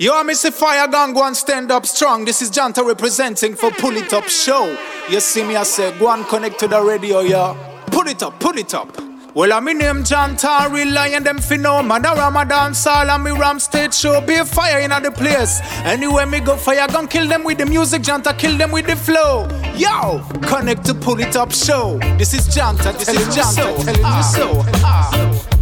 Yo, Mr. Fire Gang, go and stand up strong. This is Janta representing for Pull It Up Show. You see me, I say, go and connect to the radio, yo. Pull it up, pull it up. Well, I'm in name Janta, real lion, them fi know. Man, a Ramadan Sal and me Ram stage show. Be a fire in the place. Anywhere me go, fire gun, kill them with the music, Janta, kill them with the flow. Yo, connect to Pull It Up Show. This is Janta, this is Janta, telling you so. Ah.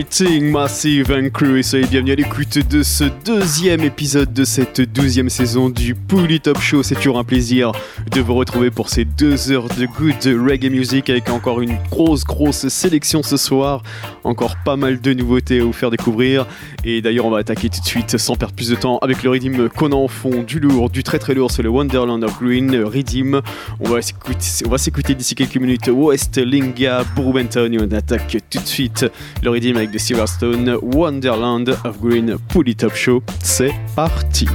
Greeting Massive and Crew et soyez bienvenue à l'écoute de ce deuxième épisode de cette douzième saison du Pouli Top Show. C'est toujours un plaisir de vous retrouver pour ces deux heures de good reggae music avec encore une grosse grosse sélection ce soir. Encore pas mal de nouveautés à vous faire découvrir. Et d'ailleurs on va attaquer tout de suite sans perdre plus de temps avec le rythme qu'on a en fond, du lourd, du très très lourd, c'est le Wonderland of Green Rhythm. On va s'écouter d'ici quelques minutes West Linga, Benton et on attaque tout de suite le Redeem avec de Silverstone, Wonderland of Green, Pouli Top Show. C'est parti!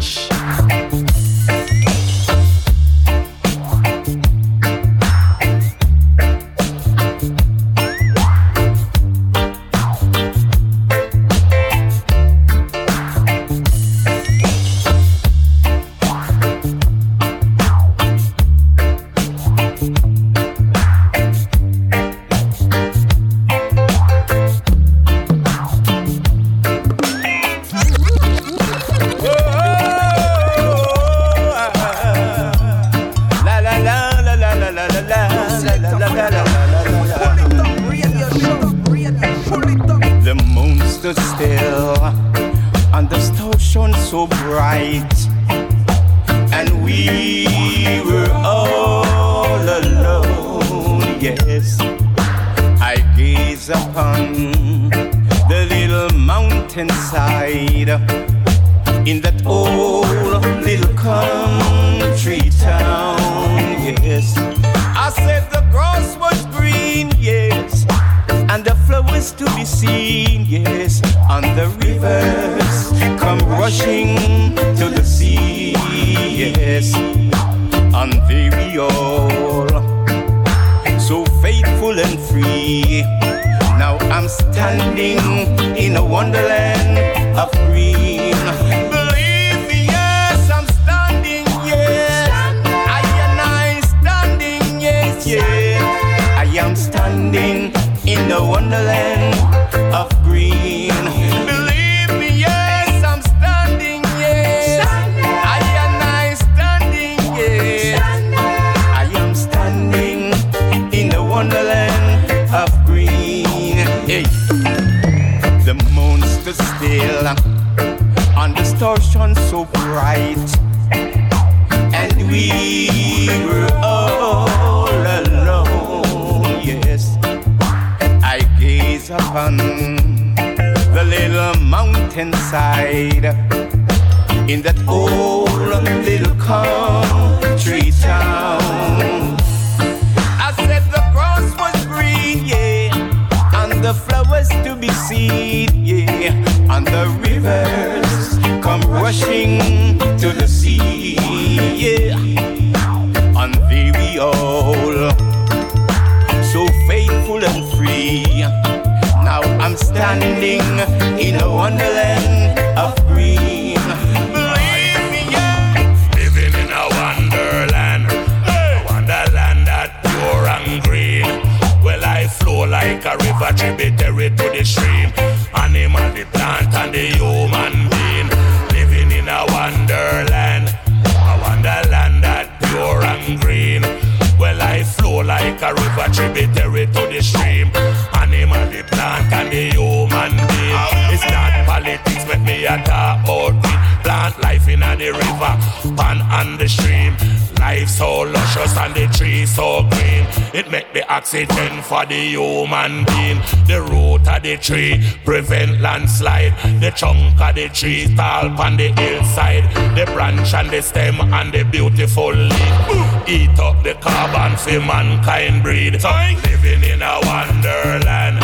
Oxygen for the human being. The root of the tree prevent landslide. The trunk of the tree tall on the hillside. The branch and the stem and the beautiful leaf. Eat up the carbon for mankind breed. Living in a wonderland.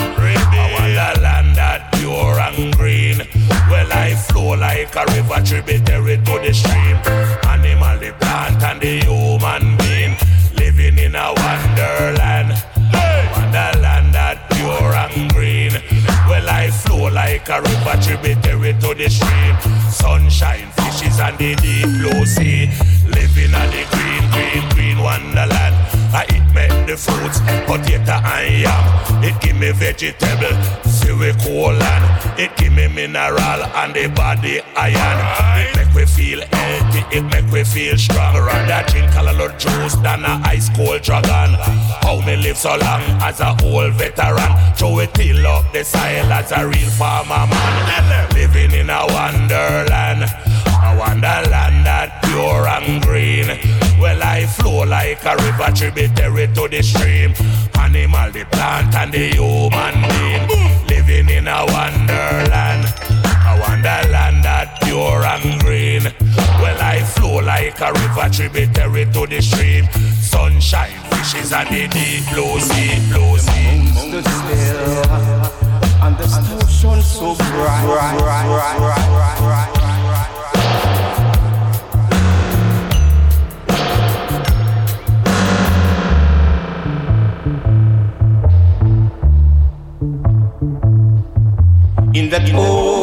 A wonderland that pure and green. Well, I flow like a river tributary to the stream. Animal, the plant, and the a river tributary to the stream. Sunshine, fishes, and the deep blue sea. Living on the green, green, the fruits, potato and yam. It give me vegetable, cereal colon. It give me mineral and the body iron. It make me feel healthy, it make me feel strong. Rather drink a lot juice than a ice cold dragon. How me live so long as a old veteran? Throw it till up the soil as a real farmer man. Living in a wonderland, wonderland that pure and green. Well, I flow like a river tributary to the stream. Animal, the plant, and the human being. Living in a wonderland. A wonderland that pure and green. Well, I flow like a river tributary to the stream. Sunshine, fishes, and the deep blue sea, blue sea. And the shone so bright. bright, bright, bright, bright, bright. In that old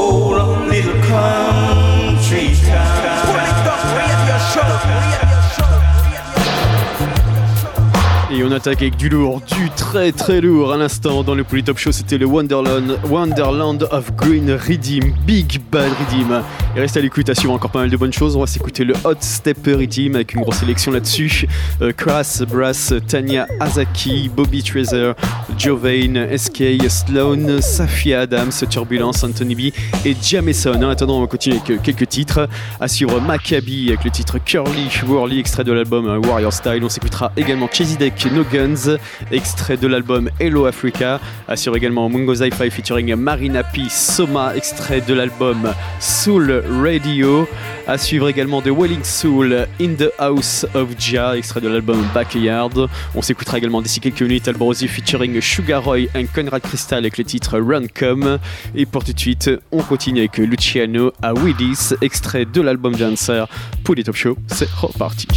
Et on attaque avec du lourd, du très très lourd à l'instant dans le Polytop Show. C'était le Wonderland, Wonderland of Green Redeem, Big Bad Redeem. Et reste à l'écoute, à suivre encore pas mal de bonnes choses. On va s'écouter le Hot Stepper Redeem avec une grosse sélection là-dessus. Euh, Crass, Brass, Tanya Azaki, Bobby Treasure, Jovane, SK, Sloan, Safia Adams, Turbulence, Anthony B et Jameson. En attendant, on va continuer avec quelques titres. À suivre Maccabi avec le titre Curly Whirly, extrait de l'album Warrior Style. On s'écoutera également Chasey Deck No Guns, extrait de l'album Hello Africa. Assure également Mungo Zi-Fi featuring Marina P. Soma, extrait de l'album Soul Radio. À suivre également The Welling Soul In the House of Jah, extrait de l'album Backyard. On s'écoutera également d'ici quelques minutes Alborosi featuring Sugar Roy et Conrad Crystal avec le titre Run Come. Et pour tout de suite, on continue avec Luciano à Willis, extrait de l'album Dancer. Pour les Top Show, c'est reparti.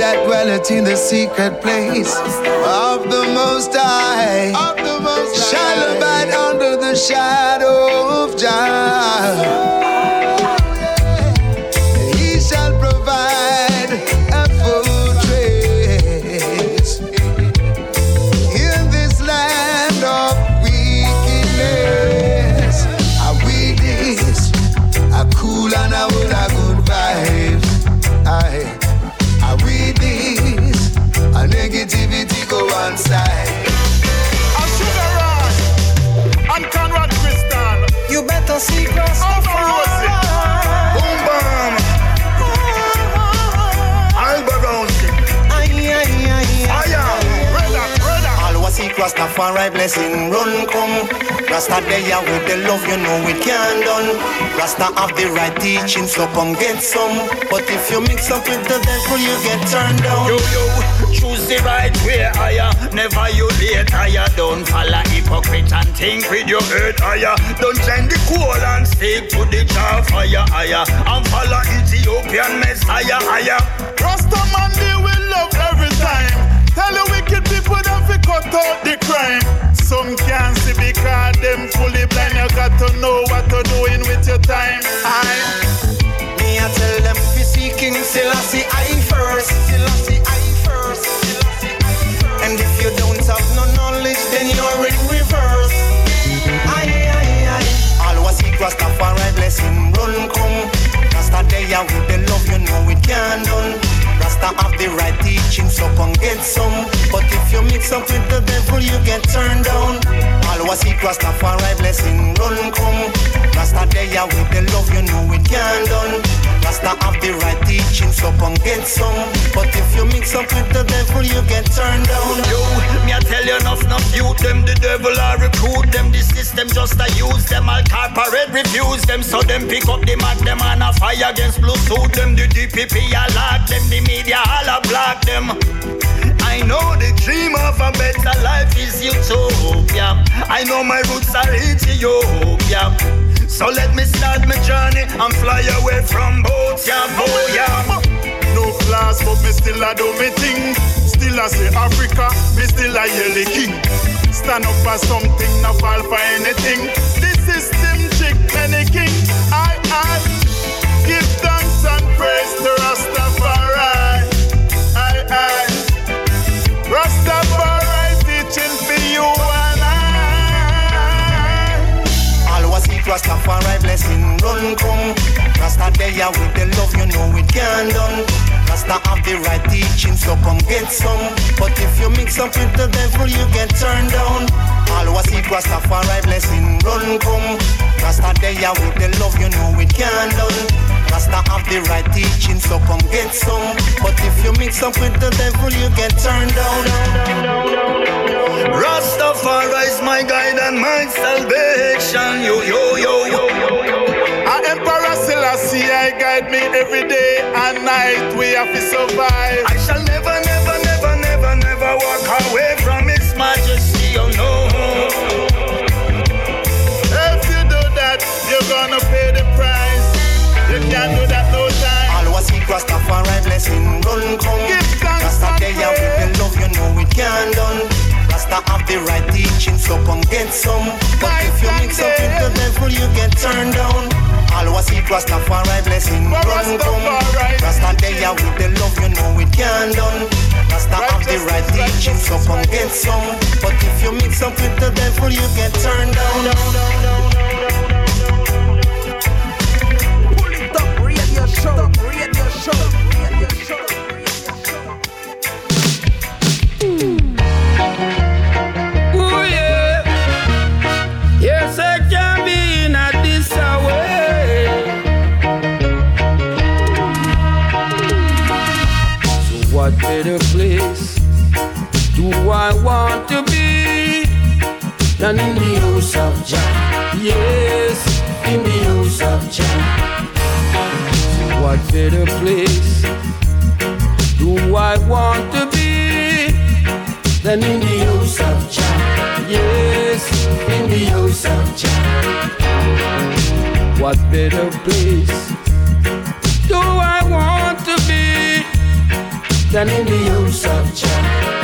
That dwelleth in the secret place of the Most High, of the most shall abide under the shadow of Jah. Rastafari blessing run come. Rasta there with the love, you know it can done. Rasta have the right teaching, so come get some. But if you mix up with the devil, you get turned down. Yo yo, choose the right way, higher. Never you late, higher. Don't follow hypocrite and think with your head higher. Don't join the cool and stick to the jar fire higher. And follow Ethiopian Messiah higher. Rasta man, they will love every time. Tell the wicked people that we cut out the crime. Some can't see because them fully blind. You got to know what to doing with your time. I me I tell them fi seeking Selassie I first. Selassie I first. Selassie I first. And if you don't have no knowledge, then you're in reverse. Aye aye aye. All was seek Rastafari blessing run come. Rasta day with the love you know it can't done. Rasta have the right teaching, so come get some. But if you mix up with the devil, you get turned down. All was seek Rastafari blessing, run come. Rasta there with the love, you know it can't done. Rasta have the right teaching, so come get some. But if you mix up with the devil, you get turned down. Yo, me I tell you enough, enough you them the devil I recruit them. The system just a use them. All corporate refuse them, so them pick up the mag them and a fire against blue suit them. The DPP I lock them, the media all a block them. I know the dream of a better life is utopia. I know my roots are Ethiopia. So let me start my journey and fly away from both, boy, yeah. No class, but me still a do me thing. Still I say Africa, me still a yelly king. Stand up for something, not fall for anything. This system chick, any king. I, I give thanks and praise to Rastafari. Rastafari blessing run come. Rasta there with the love, you know it can done. Rasta have the right teaching, so come get some. But if you mix up with the devil, you get turned down. All was seek Rastafari blessing run come. Rasta there with the love, you know it can done. Rasta have the right teaching, so come get some. But if you mix up with the devil, you get turned down. Rastafari is my guide and my salvation. Yo, yo, yo, yo, yo, yo. Our Emperor Selassie, I guide me every day and night. We have to survive. I shall never, never, never, never, never walk away from His Majesty. Oh no. If you do that, you're gonna pay the price. You can't do that no time. All was seek Rastafari blessing run come. pastor have the right teaching, so come get some. But if you mix up with the devil, you get turned down. Always seek Rastafari blessing, run come. Rasta there with the love, you know it can done. Rasta have the right teaching, so come get some. But if you mix up with the devil, you get turned down. Pull it up, radio show, radio show. I want to be than in the house of Jah. Yes, in the house of Jah. What better place do I want to be than in the house of Jah? Yes, in the house of Jah. What better place do I want to be than in the house of Jah?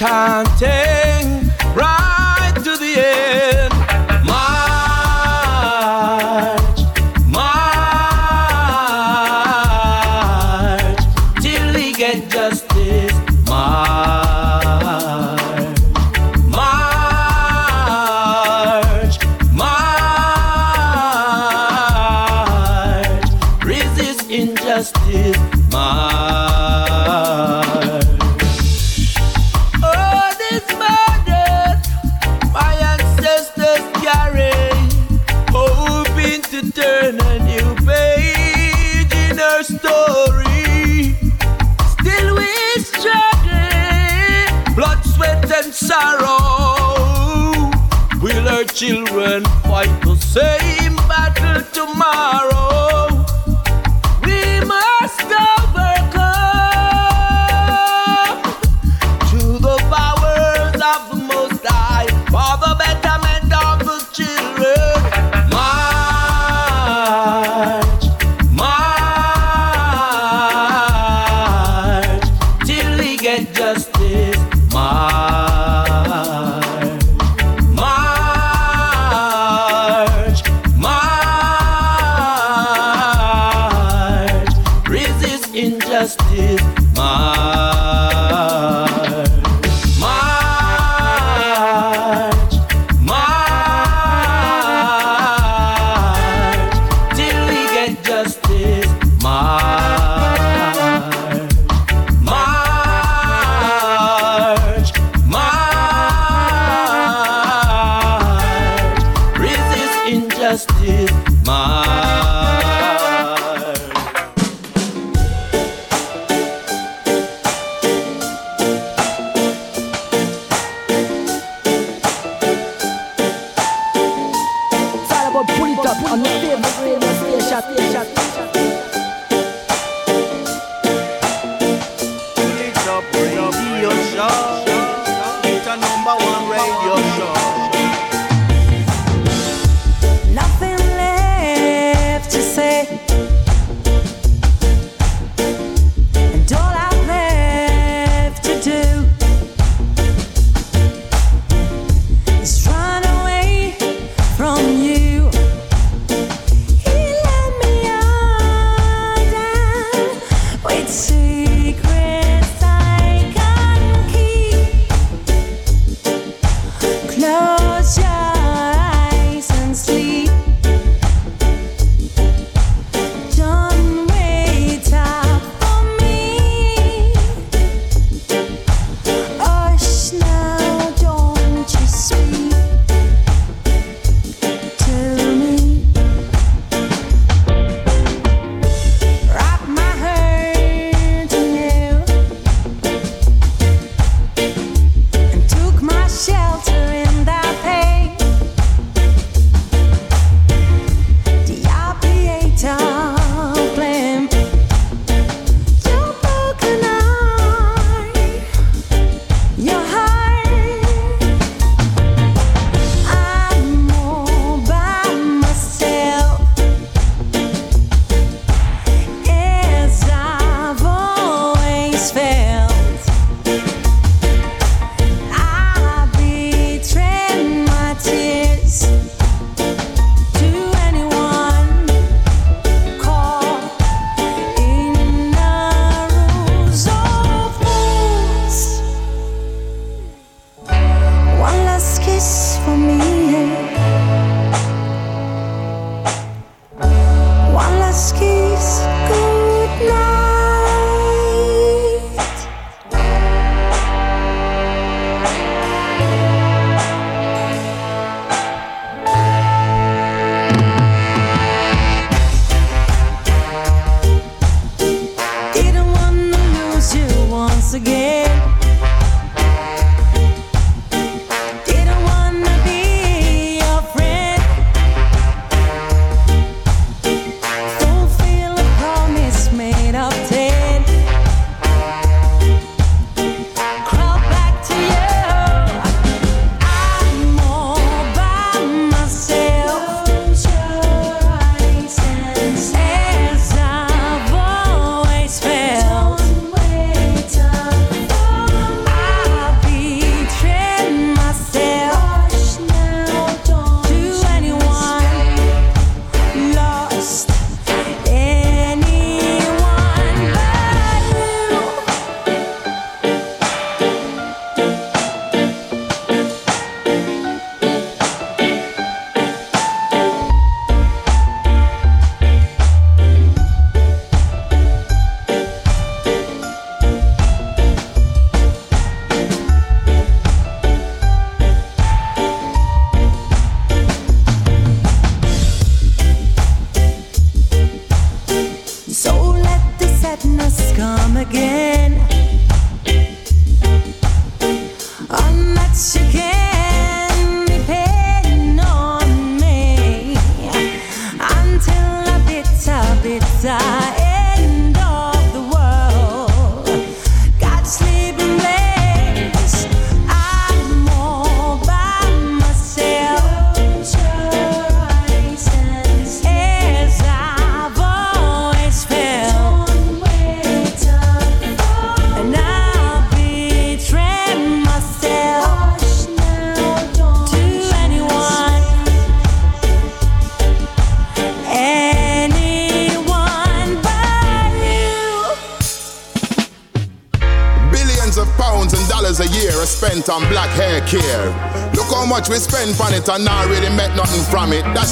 We'll injustice. March,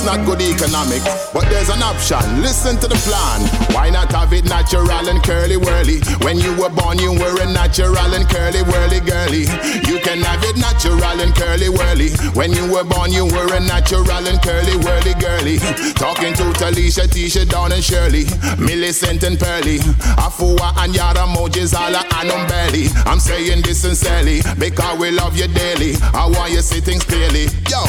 not good economics. But there's an option. Listen to the plan. Why not have it natural and curly whirly? When you were born, you were a natural and curly whirly girly. You can have it natural and curly whirly. When you were born, you were a natural and curly whirly girly. Talking to Talisha, Tisha, Dawn, and Shirley. Millicent and Pearly. Afua and Yara Mojizala and Umbelly. I'm saying this sincerely because we love you daily. I want you to see things clearly. Yo,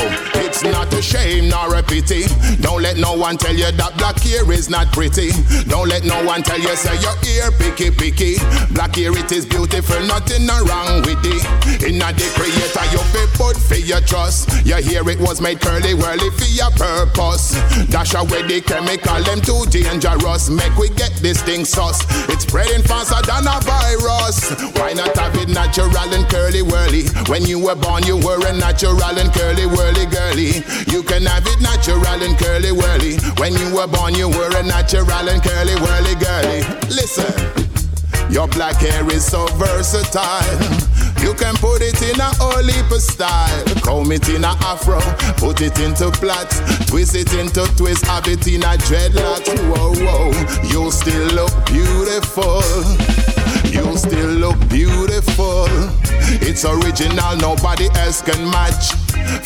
it's not a shame nor a pity. Don't let no one tell you that black hair is not pretty. Don't let no one tell you say your ear picky picky. Black hair it is beautiful, nothing no wrong with it. Inna the creator you be put for your trust. Your hair it was made curly whirly for your purpose. Dash away the chemical, them too dangerous. Make we get this thing sus. It's spreading faster than a virus. Why not have it natural and curly whirly? When you were born, you were a natural and curly whirly girly. You can have it natural and curly whirly. When you were born, you were a natural and curly whirly girly. Listen. Your black hair is so versatile. You can put it in a whole heap of style. Comb it in a afro, put it into plaits, twist it into twist, have it in a dreadlocks. Whoa, whoa, you still look beautiful. You still look beautiful. It's original, nobody else can match.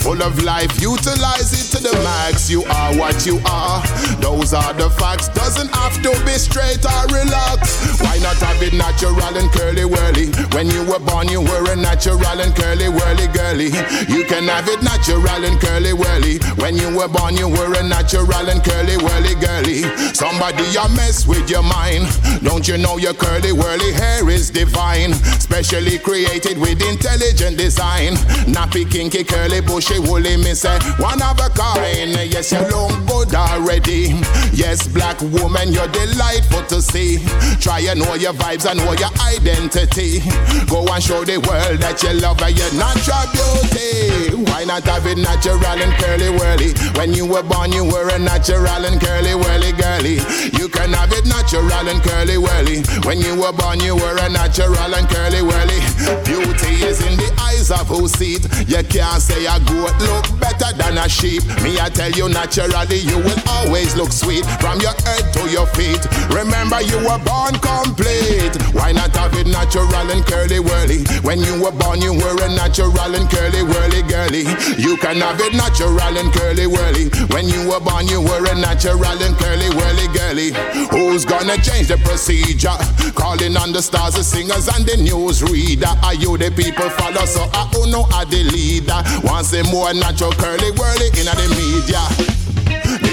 Full of life, utilize it to the max. You are what you are. Those are the facts. Doesn't have to be straight or relaxed. Why not have it natural and curly whirly? When you were born, you were a natural and curly whirly girly. You can have it natural and curly whirly. When you were born, you were a natural and curly whirly girly. Somebody you mess with your mind. Don't you know your curly whirly hair is divine? Specially created with intelligent design. Nappy, kinky, curly, bushy, woolly, me say one of a kind. Yes, you look good already. Yes, black woman, you're delightful to see. Try and know your vibes and know your identity. Go and show the world that you love her, your natural beauty. Why not have it natural and curly whirly? When you were born, you were a natural and curly whirly girly. You can have it natural and curly whirly. When you were born, you were a natural and curly whirly. Beauty is in the eyes of who see it. You can't say a goat look better than a sheep. Me, I tell you naturally, you will always look sweet from your head to your feet. Remember, you were born complete. Why not have it natural and curly whirly? When you were born, you were a natural and curly whirly girly. You can have it natural and curly whirly. When you were born, you were a natural and curly whirly girly. Who's gonna change the procedure? Calling on the stars, the singers, and the news reader. Are you the people follow? So I who know are the leader. Want say more natural curly whirly in the media.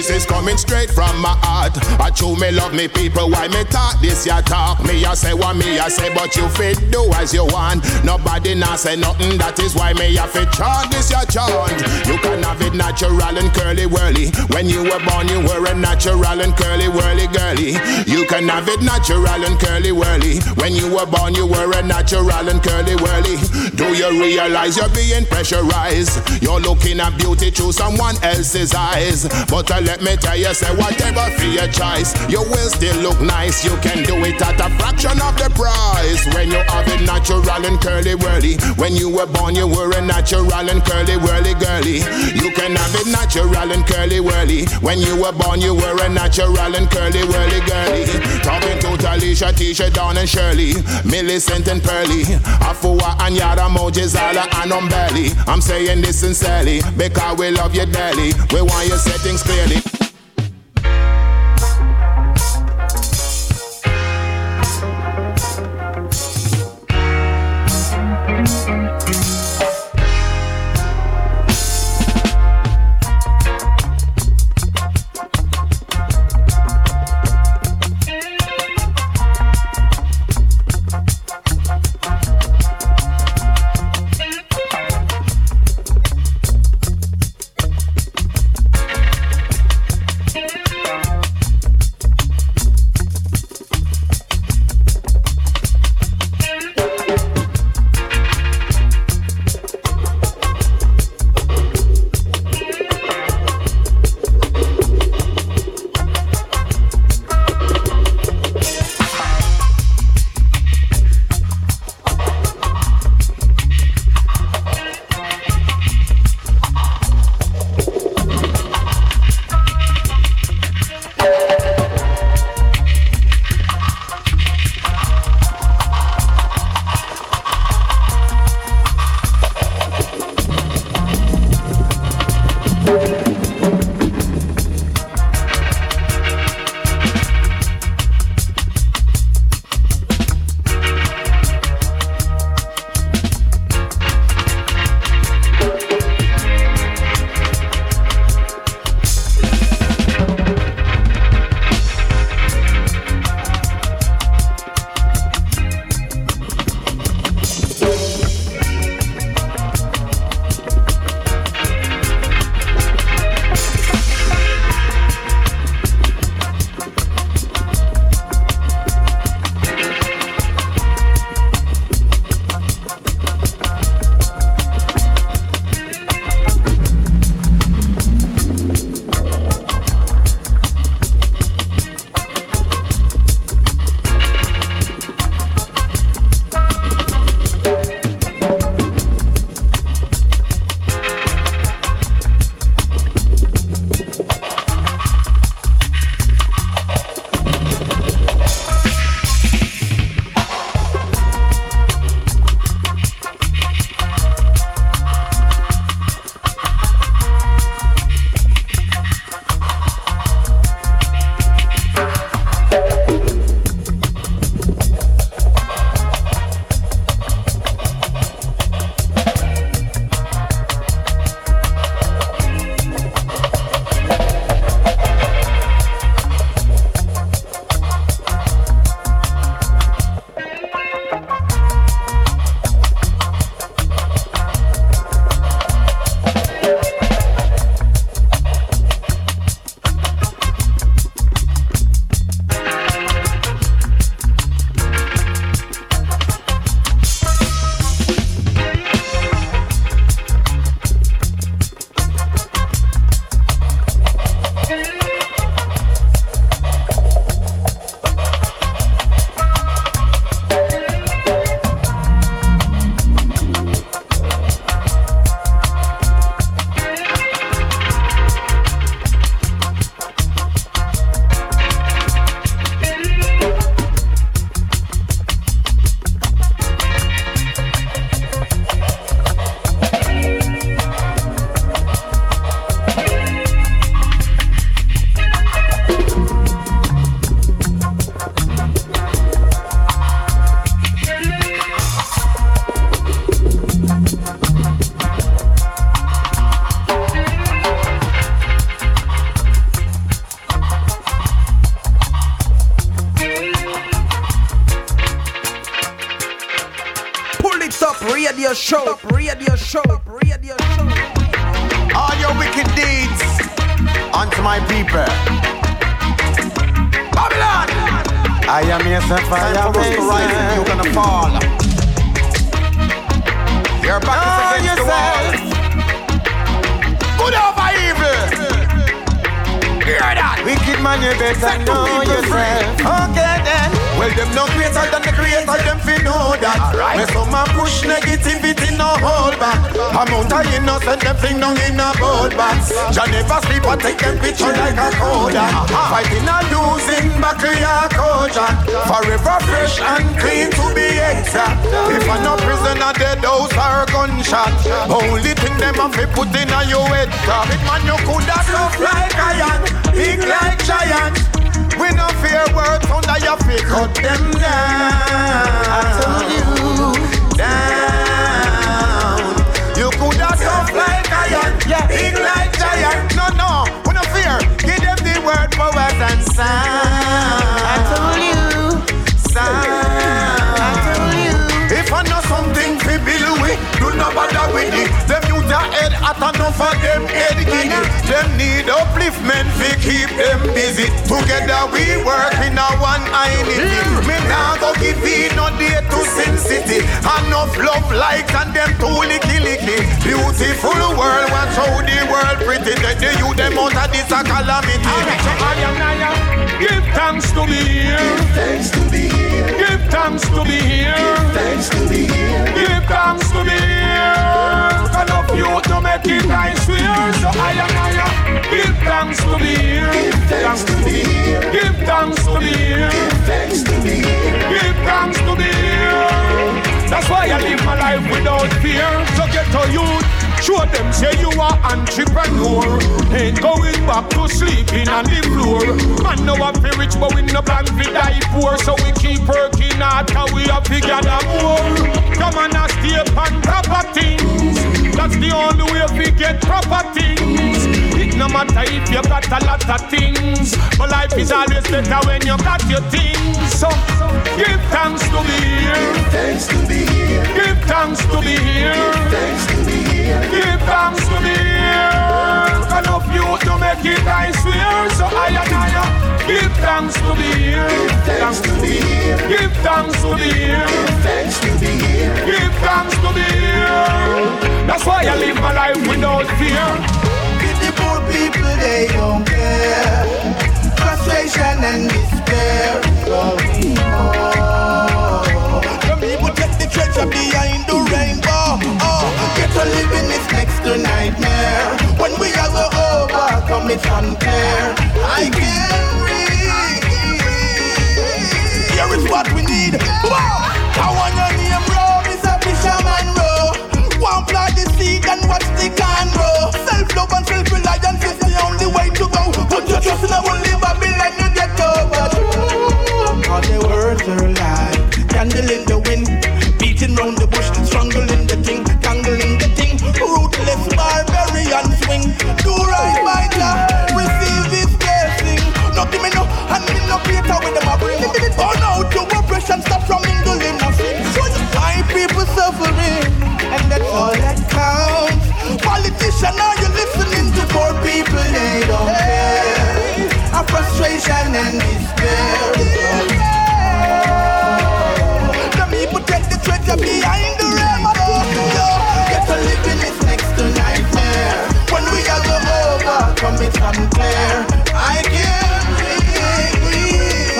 This is coming straight from my heart. I true me love me people. Why me talk this ya talk? Me I say what me I say, but you fit do as you want. Nobody now say nothing. That is why me I fit chant this ya chant. You can have it natural and curly whirly. When you were born, you were a natural and curly whirly girly. You can have it natural and curly whirly. When you were born, you were a natural and curly whirly. Do you realize you're being pressurized? You're looking at beauty through someone else's eyes. But uh, let me tell you, say whatever for your choice, you will still look nice. You can do it at a fraction of the price. When you have it natural and curly whirly. When you were born, you were a natural and curly whirly girly. You can have it natural and curly whirly. When you were born, you were a natural and curly whirly girly. Talking to Talisha, Tisha, Dawn and Shirley, Millicent and Pearly, Afua and Yara, Mojizala and Umbelly. I'm saying this sincerely because we love you dearly. We want your settings clearly. Thanks to be here. Give thanks to be here. Give thanks to be here. Give thanks to be here. That's why I live my life without fear. So get to youth. Show them say you are entrepreneur. Ain't going back to sleeping on the floor. Man know I'm fi rich, but we no plan fi die poor. So we keep working hard, cause we have to gather more. Come on and stay on top of things. That's the only way we get proper things. No matter if you got a lot of things, but life is always better when you got your things. So give thanks to be here. Give thanks to be here. Give thanks to be here. Give thanks to be here. Give thanks to be here. Enough you to make it nice here. So I and I give thanks to be here. Give thanks to be here. Give thanks to be here. Give thanks to be here. Give thanks to be here. That's why I live my life without fear. With the poor people, they don't care. Frustration and despair. Know. The people take the treasure behind the rainbow. Oh, Get a living is next to nightmare. when we are overcome, it's unclear. I can't read. Here is what we need. Wow. I want your name, bro. Mr. Fisherman, bro. One plant the seed and watch the can grow. Self-love and self-reliance is the way to go. Put your trust in a only Babylon, you get over. All the words are lies. Candle in the wind, beating round the bush, strangling the thing, tangling the thing. Ruthless barbarian swing. Do right by Jah, receive His blessing. No give me no, and me no greater with them a bring. Burn out your oppression, stop from mingling nothing. My people suffering, and that's all poor people? They don't care. A frustration and despair. The people take the treasure behind the rainbow. Yo, Get a living is next to nightmare. when we are go overcome, it's unclear. I can't breathe.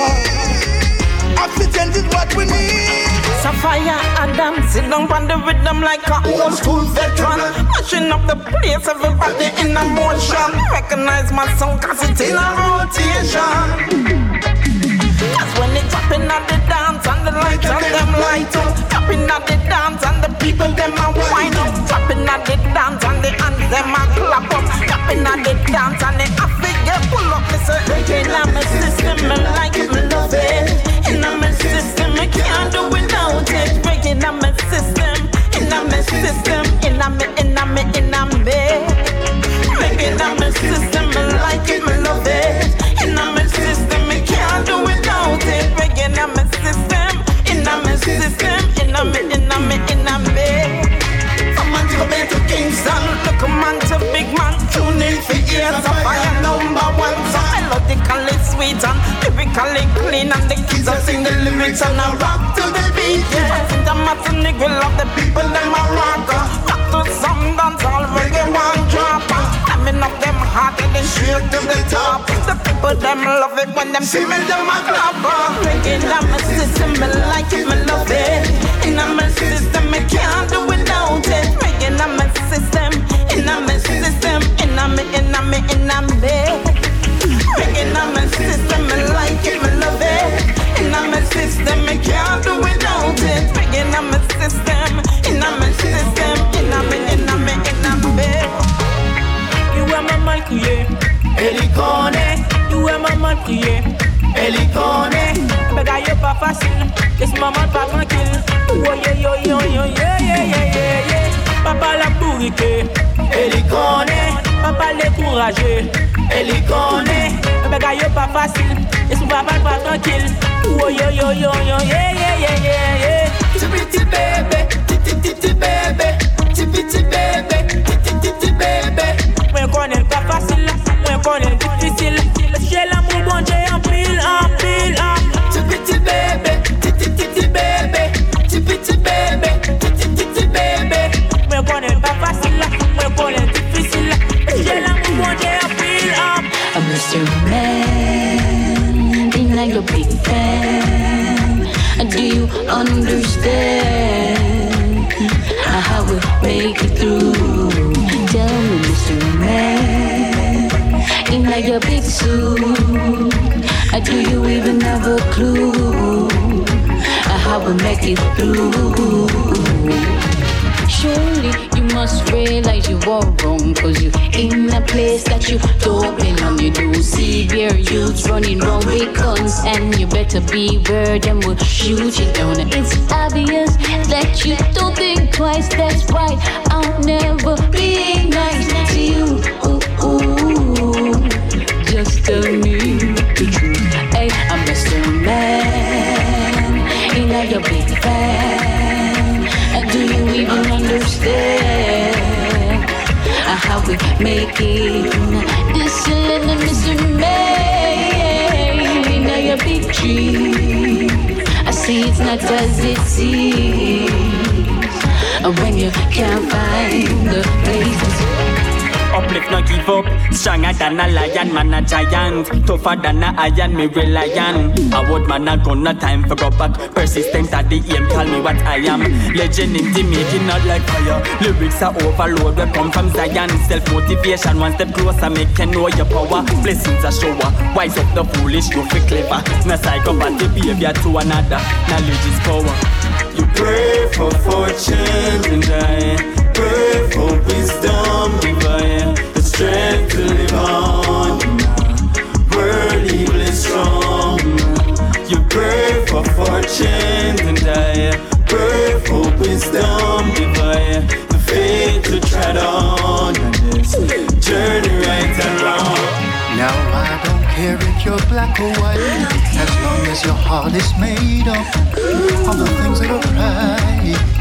Oxygen is what we need. Sapphire Adam sit down on the rhythm like a old school veteran. Mashing up the place, everybody in a motion. Recognize my song cause it's in a rotation. Cause when it's dropping at the dance and the lights on them light up. Dropping at the dance and the people them a wind up. Dropping at the dance and the hands them a clap up. Dropping at the dance and the Africa pull up. Say reggae in my system, me like it, me love it. In my system, me can't do system in a me, in a me, in a me. Make it a me system, me like it, me love it. In a me system, me can't do without it. Make it a me system, in a me system, in a me, in a me, in a me. From man to man to Kingston, look a man to big man, tune in for years of fire number one. So melodically sweet and lyrically clean and the kids are sing the lyrics and I rock to the beat. Yeah, I think I'm the nigga love the people them a rock. Rock to some dance all reggae one drop. Climbing up them heart and then straight to the top. The people them love it when them see me them a clap. Reggae in my system, me like it, me love it. Facile, laisse maman pas tranquille. Oh yeah yo yo yo yeah yeah yeah yeah yeah. Papa la bourriqué, elle y connaît. Papa découragé, elle y connaît. Béga yo pas facile, laisse papa pas tranquille. Oh yo yo yo yo yeah yeah yeah yeah yeah. Petit petit bébé, petit petit bébé, petit petit bébé, petit petit bébé. Mwen konen pa fasil, mwen konen a big fan. Do you understand how we make it through? Tell me, Mr. Man, in like big suit. Do you even have a clue how we make it through? Surely must realize you are wrong Cause you in a place that you don't belong You do see your youths running round with guns And you better beware them will shoot you down it's obvious that you don't think twice That's why I'll never be nice to you ooh, ooh. Just tell me the truth Hey, I'm Mr. Man Ain't I your big fan? Do you even understand uh, how we make it? This little Mr. Man, ain't I your big dream? I see it's not as it seems. When you can't find the place Uplift, not give up. Stronger than a lion, man a giant. Tougher than a iron, me reliant. A word man a gun, no time for go back. Persistent at the aim, call me what I am. Legend in the making, not like fire. Lyrics are overload, we come from Zion. Self motivation, one step closer, make you know your power. Blessings are shower. Wise up the foolish, you feel clever. No psychopath behavior to another. Knowledge is power. You pray for fortune and I pray for wisdom divine, the strength to live on. World evil strong. You pray for fortune and I pray for wisdom divine, the faith to tread on this journey right and wrong. Now I don't care if you're black or white, as long as your heart is made up of the things that are right.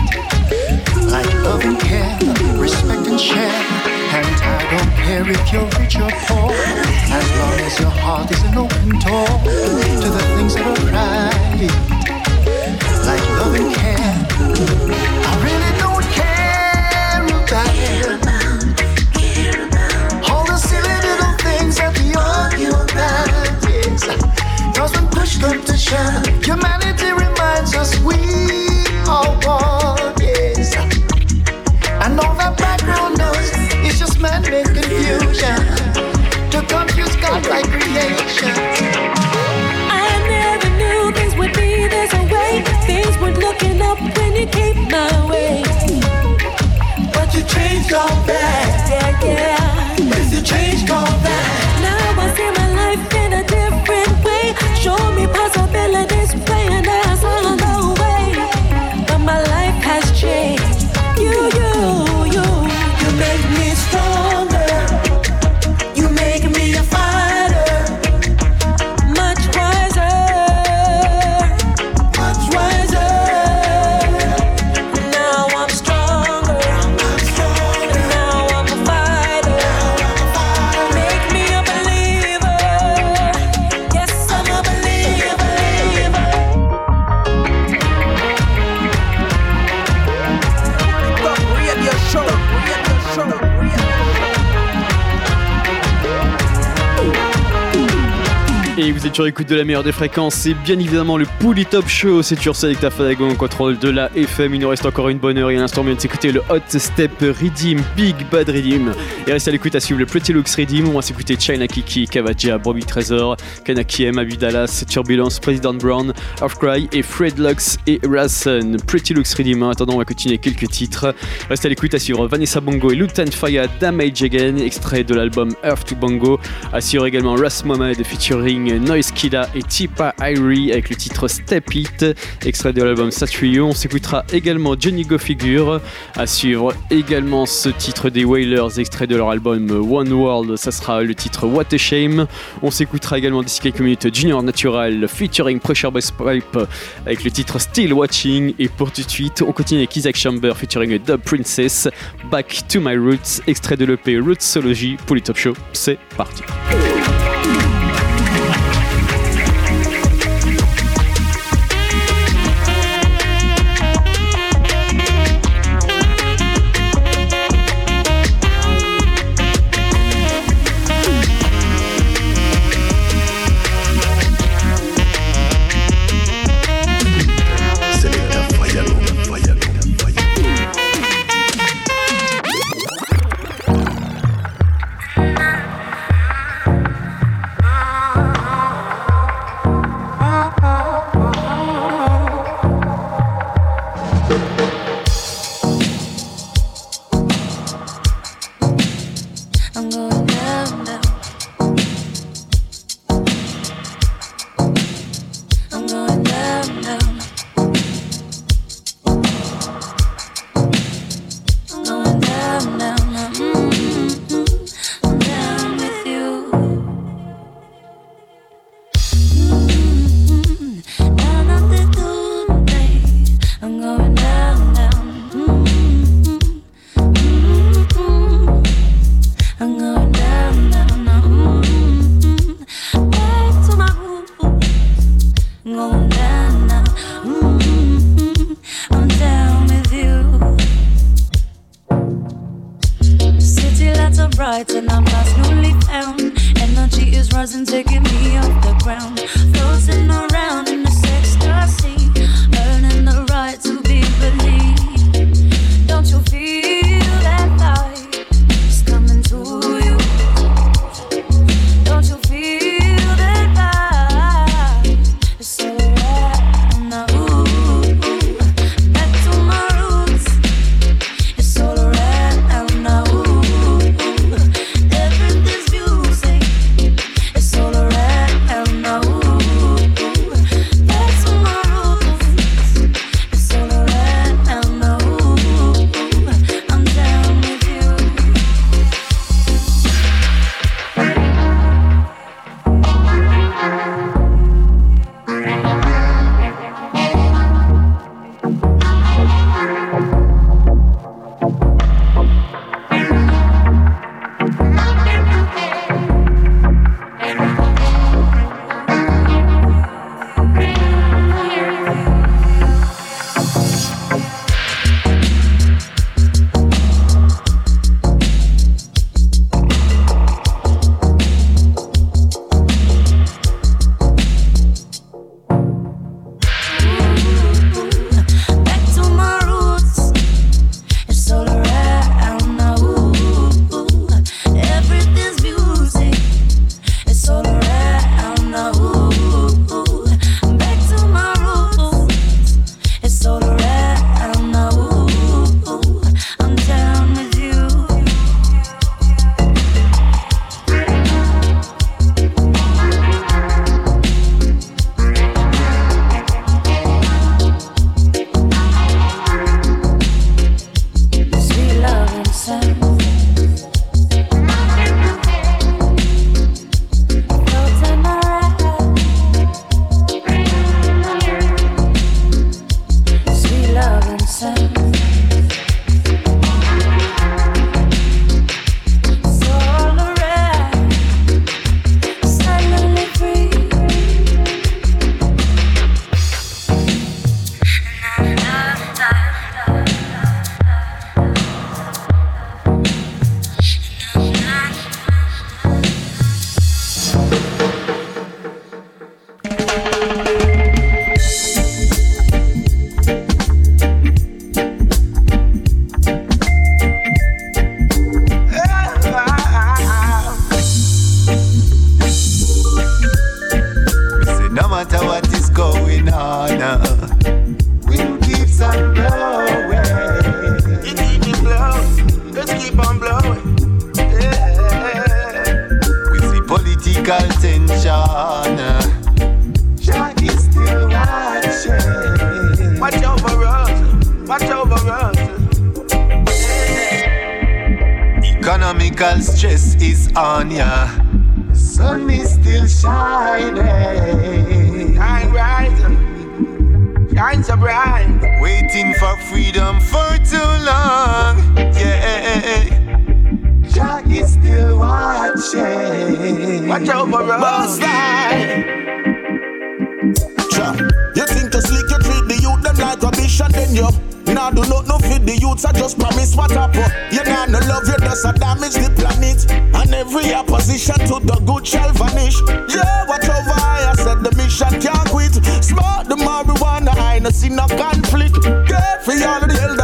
Like love and care, respect and share. And I don't care if you're rich or poor, as long as your heart is an open door to the things that are right. Like love and care. I really don't care about all the silly little things that we argue about. Yes. Cause when push comes to shove, humanity reminds us we vous êtes sur écoute de la meilleure des fréquences, c'est bien évidemment le Pouli Top Show, c'est ça avec ta Fadagon contrôle de la FM, il nous reste encore une bonne heure et à l'instant on vient de s'écouter le Hot Step Redeem, Big Bad Redeem, et reste à l'écoute à suivre le Pretty Looks Redeem, on va s'écouter China Kiki, Kavaja, Bobby Trezor, Kanaki M, Dallas, Turbulence, President Brown, Cry et Fred Lux et Rason, Pretty Looks Redeem, en attendant on va continuer quelques titres, reste à l'écoute à suivre Vanessa Bongo et Lutan Fire, Damage Again, extrait de l'album Earth to Bongo, à suivre également Ras Mohamed featuring Noise Kida et Tipa Irie avec le titre Step It, extrait de l'album Satrio. On s'écoutera également Johnny Go Figure, à suivre également ce titre des Wailers, extrait de leur album One World, ça sera le titre What a Shame. On s'écoutera également quelques minutes Junior Natural featuring Pressure Bass Pipe avec le titre Still Watching. Et pour tout de suite, on continue avec Isaac Chamber featuring Dub Princess, Back to My Roots, extrait de l'EP Rootsology pour les Top Show. C'est parti.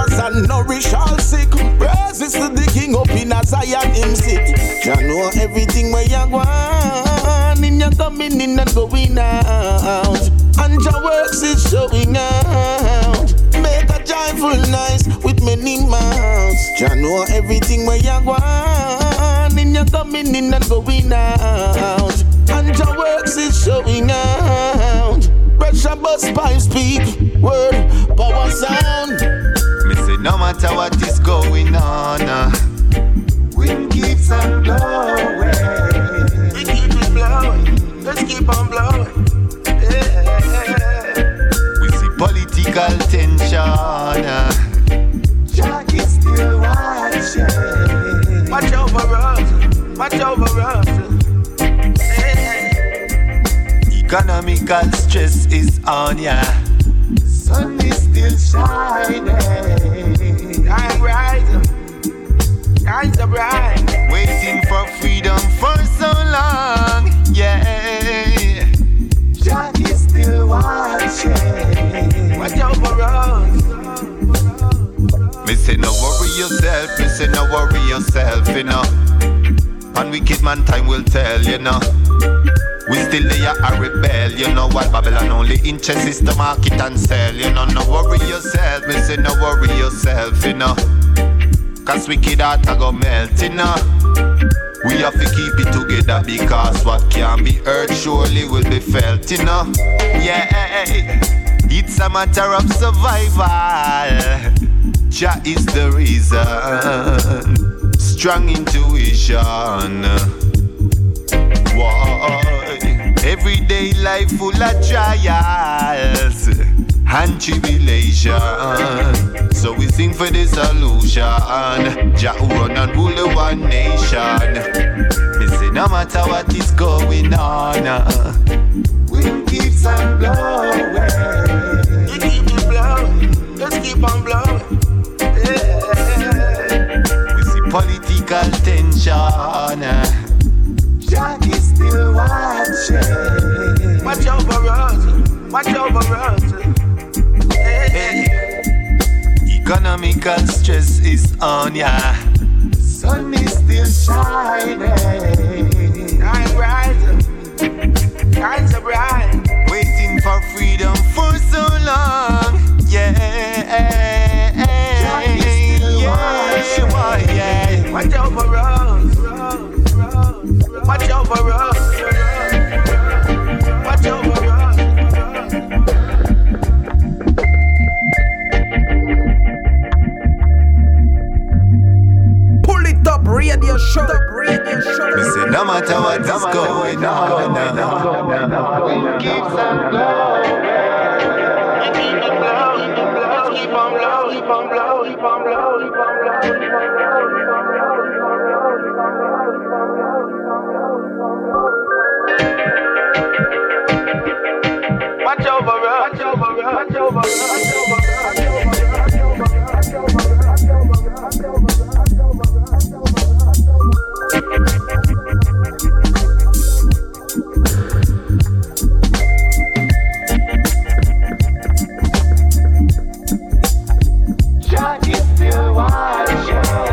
earth and nourish all sick. Praises to the King up in a Zion him sit. You know everything where you want, in your coming in and going out, and your works is showing out. Make a joyful noise with many mouths. You know everything where you want, in your coming in and going out, and your works is showing out pressure bus pipe speak word power sound no matter what is going on, uh, wind keeps on blowing. We keep on blowing. Let's keep on blowing. Yeah. We see political tension. Uh, Jah is still watching. Watch over us. Watch over us economical stress is on ya. Sun is still shining. I'm rising, eyes are bright. Waiting for freedom for so long, yeah. Jah is still watching. Watch out for us. Me say no worry yourself, me say no worry yourself, you know. And wicked man time will tell, you know. We still there a rebel, you know what Babylon only inches is the market and sell. You know, no worry yourself, me say no worry yourself, you know. Cause wicked heart a go melt, you know. We have to keep it together because what can be heard surely will be felt, you know. Yeah, it's a matter of survival. Jah is the reason. Strong intuition Everyday life full of trials and tribulation. So we sing for the solution. Jah run and rule the one nation. Me say no matter what is going on, uh, wind keeps on blowing. It keep on blowing, just keep on blowing. Yeah. We see political tension. Jah is still watching. Watch over us, watch over us. Hey. hey. Economical stress is on ya. Sun is still shining. I'm rising, rising bright. Waiting for freedom for so long, yeah. shirt, radiant shirt. Me say no matter what is going on, we keep on blow, keep on blow, keep on blow, keep on blow, keep on blow, keep on blow. Watch over us, watch over us, watch over watch over. heart.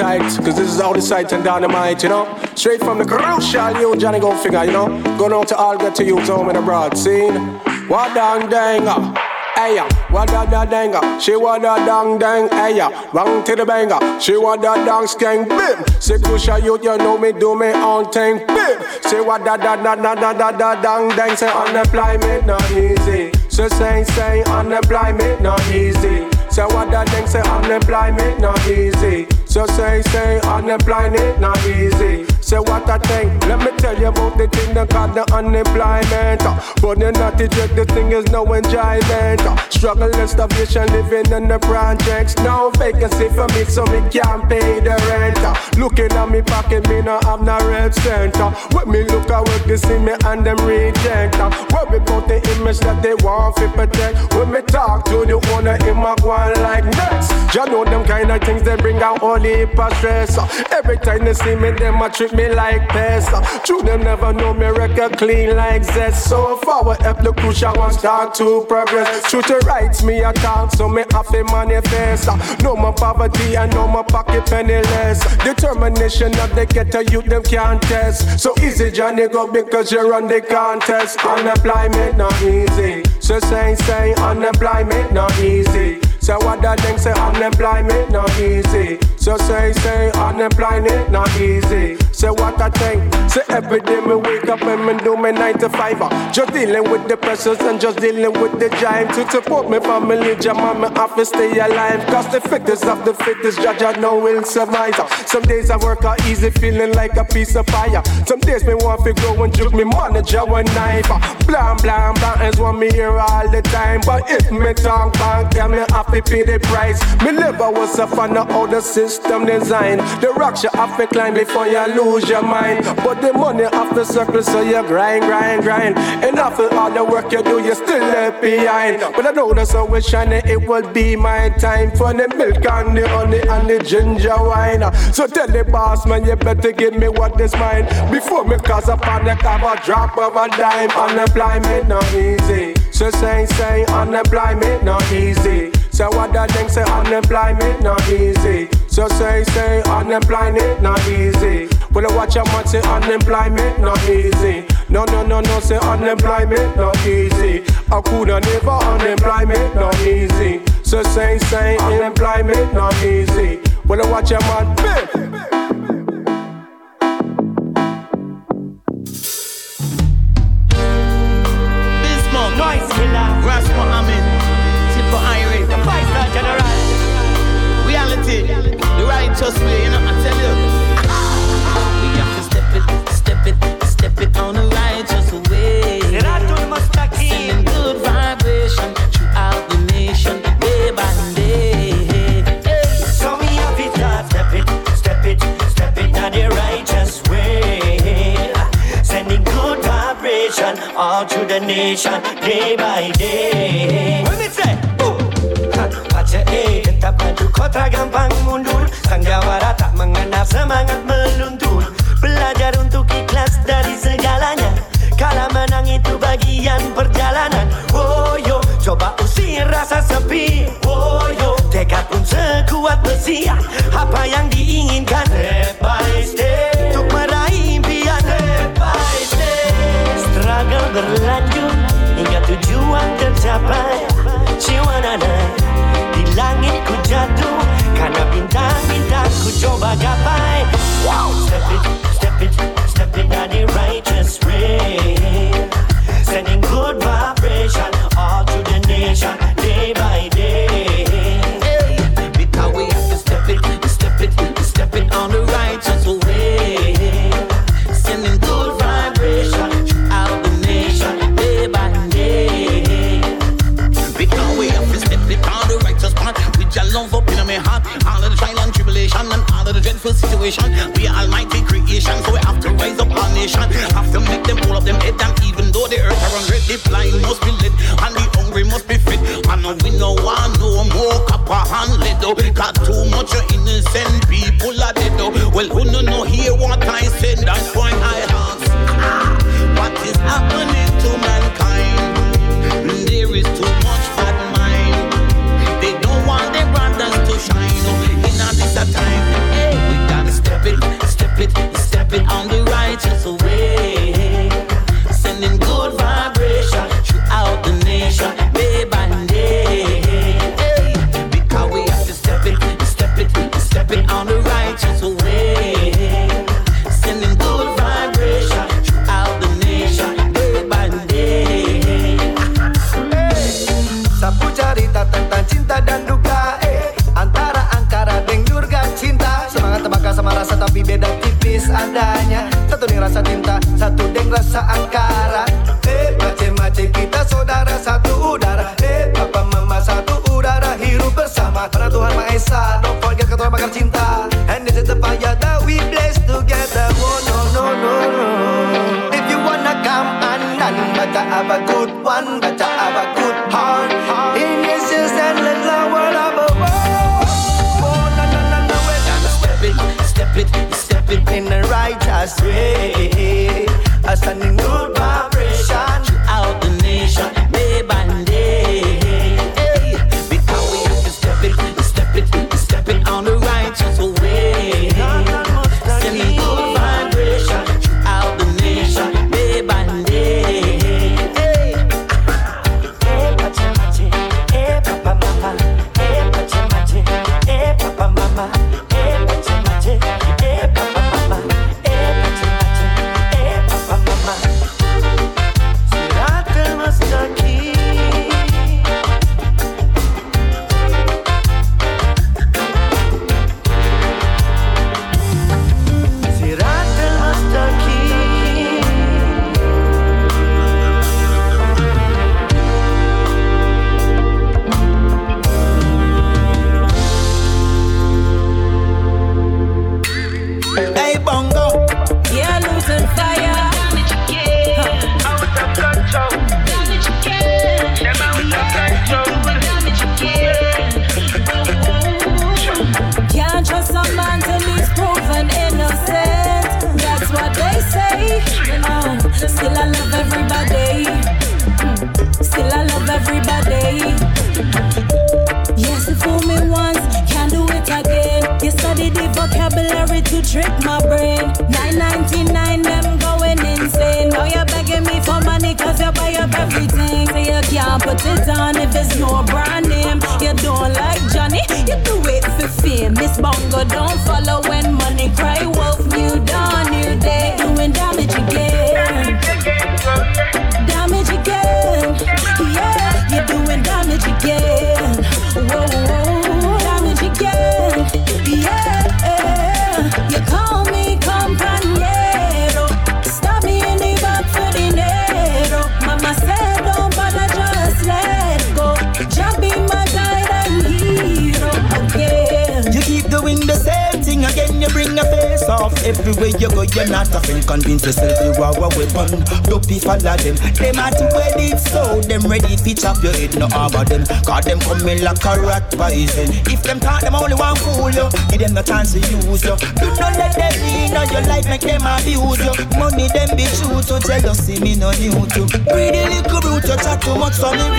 Tight, cause this is all the sight and dynamite, you know? Straight from the crucial, you Johnny go figure, you know? Going out to all get to you home in the broad scene. What dang dang, uh, hey ya, what da da dang, uh, she what da dang dang, hey ya, wrong to the banger, she what da dang skang, bim. Say crucial youth, you know me do me own thing, bim. Say what da da da da da da da dang dang, say unemployment not easy. So say say unemployment not easy. Say what that thing say unemployment not easy. So say, say, on the blind, it not easy. Say what I think. Let me tell you about the thing that got the unemployment. Uh, but you're not the jet, the thing is no enjoyment. Uh, struggle and starvation, living in the projects. No vacancy for me, so me can't pay the rent. Uh, looking at me pocket, me no have no red center. When me look at work, they see me and them reject. Worry about the image that they want to protect. When me talk to the owner, in my one like next. You know them kind of things they bring out all the stress. Every time they see me, them a treat me like pest. True, them never know me record clean like zest. So forward up the crucial one start to progress. True to rights, me a talk, so me have to manifest. No more poverty and no more pocket penniless. Determination of the ghetto youth, them can't test. So easy, Johnny, go because you run the contest. Unemployment not easy. So say, say, unemployment not easy. So what that thing say unemployment not easy. So say say unemployment not easy. Say what I think. Say every day me wake up and me do me nine to five. uh, Just dealing with the pressures and just dealing with the giant to support me family. Jam on me to stay alive. Cause the fittest of the fittest judge I know will survive. uh. Some days I work out easy feeling like a piece of fire. Some days me want to go and juke me manager one knife. uh. Blam blam blam is what me hear all the time. But if me talk back, yeah me have to pay the price. Me never was a fan of how the system design. The rocks you have to climb before you lose your mind. But the money have to circle so you grind, grind, grind. And after all the work you do, you still left behind. But I know the sun will shine, it will be my time for the milk and the honey and the ginger wine. So tell the boss man, you better give me what is mine before me cause a panic have a drop of a dime. on the blind, Unemployment not easy. So say say on the blind, unemployment not easy. So what that thing say on the blind, unemployment not easy. So say say unemployment not easy. When I watch a man say unemployment not easy. No no no no say unemployment not easy. I coulda never unemployment not easy. So say say unemployment not easy. When I watch a man. Bim. Righteous way, you know, I tell you. We have to step it, step it, step it on the righteous way. Sending good vibration throughout the nation, day by day. So me have it uh, step it, step it, step it on the righteous way. Sending good vibration all through the nation, day by day. Tetap maju kota gampang mundur. Sandiawara tak mengenal semangat meluntur Belajar untuk ikhlas dari segalanya. Kalah menang itu bagian perjalanan. Woyo, coba usir rasa sepi. Woyo, tekad pun sekuat besi Apa yang diinginkan? Step by step. Untuk meraih impian. Step by step. Struggle berlanjut Hingga tujuan tercapai. Jiwa naik Di langit ku jatuh Karena bintang-bintang ku coba gapai Wow Step it, step it, step it the righteous way all of dreadful situation. We almighty creation, so we have to rise up our nation. Have to make them pull up them head, and even though the earth are unread, the blind must be led, and the hungry must be fed. And we no want no more copper and lead. oh. Got too much of innocent people are dead. oh. Well, who no know hear what I said? That's why I ask. ah, What is happening it on the satu nih rasa cinta satu deng rasa angkara. Eh macem macem kita saudara satu udara. Eh papa mama satu udara hirup bersama. Karena Tuhan Maha Esa don't forget kata orang bakar cinta. And this is the fire that we bless together. Oh no no no no. If you wanna come and anan baca abah good one baca abah good astray. As an ignore Só me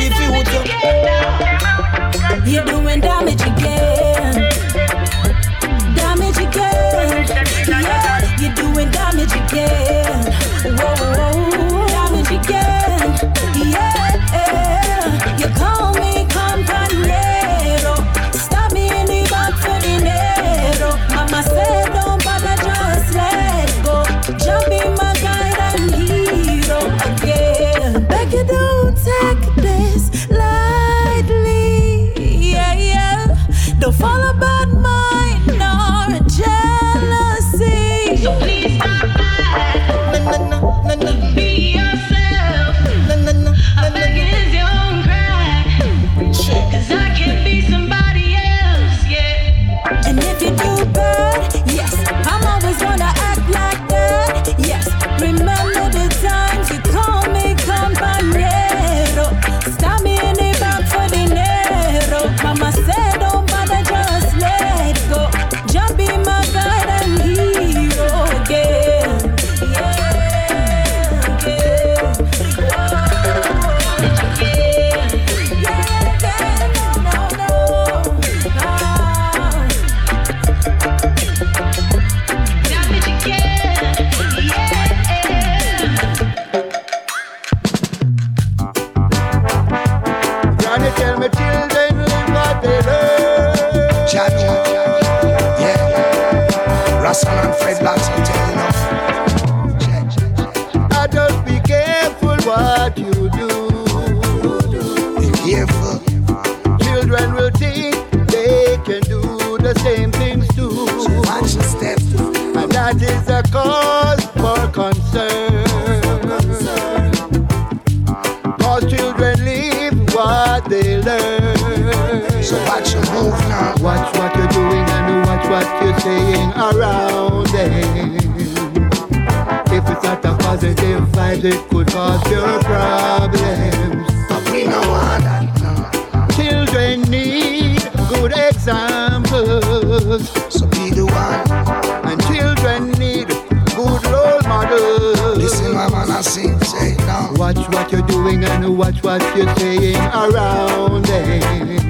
you're around them.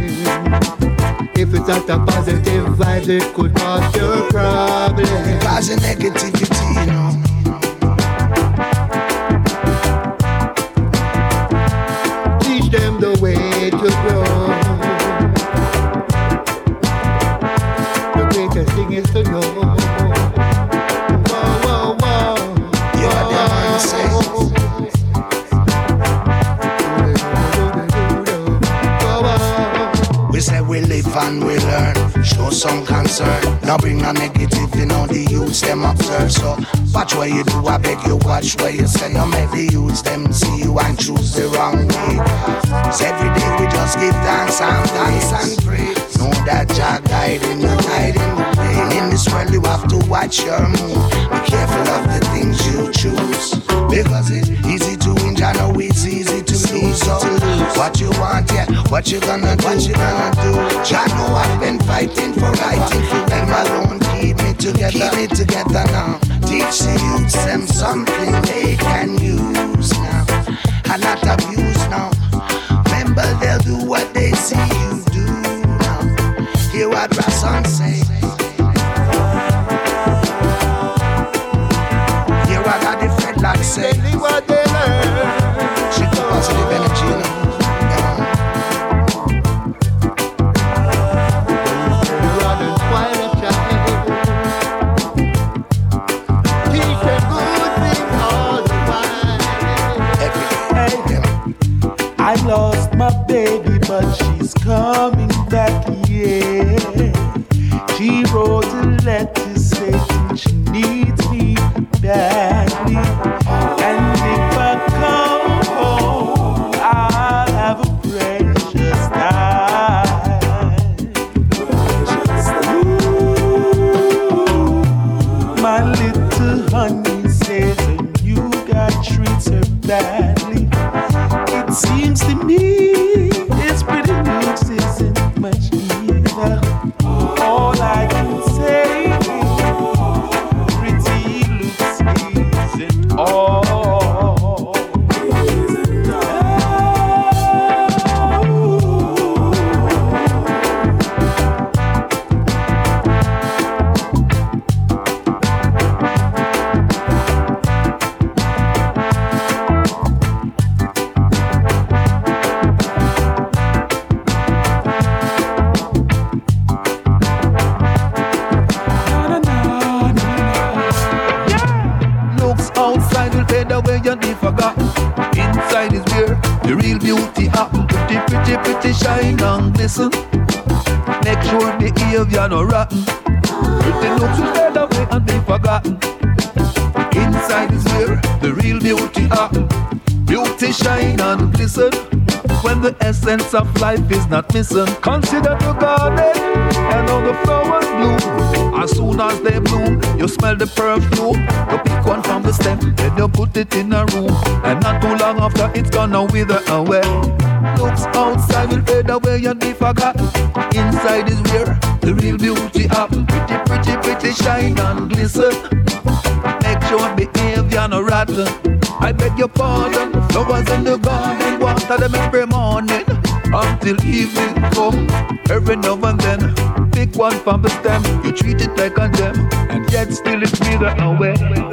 If it's not a positive vibe, it could cause your problems. Cause the negativity, Cause every day we just give thanks and dance and pray. Know that Jah guiding you, guiding the way. And in this world you have to watch your move. Be careful of the things you choose. Because it's easy to win, Jah know it's easy to lose. So what you want, yeah, what you gonna do, what you gonna do. Jah know I've been fighting for right. If you alone, keep me together, keep me together now. Teach the youths them something they can use now, and not abuse now. Remember they'll do what they see you do now. Hear what Rasan say. Hear what I the Fredlock say. Of life is not missing, consider your garden and all the flowers bloom. As soon as they bloom, you smell the perfume. You pick one from the stem, then you put it in a room. And not too long after, it's gonna wither away. Looks outside will fade away and be forgotten. Inside is where the real beauty happen. Pretty, pretty, pretty shine and glisten. Make sure behavior no rotten. I beg your pardon. Flowers in the garden, water them morning until evening come. Every now and then, pick one from the stem. You treat it like a gem, and yet still it's wither away.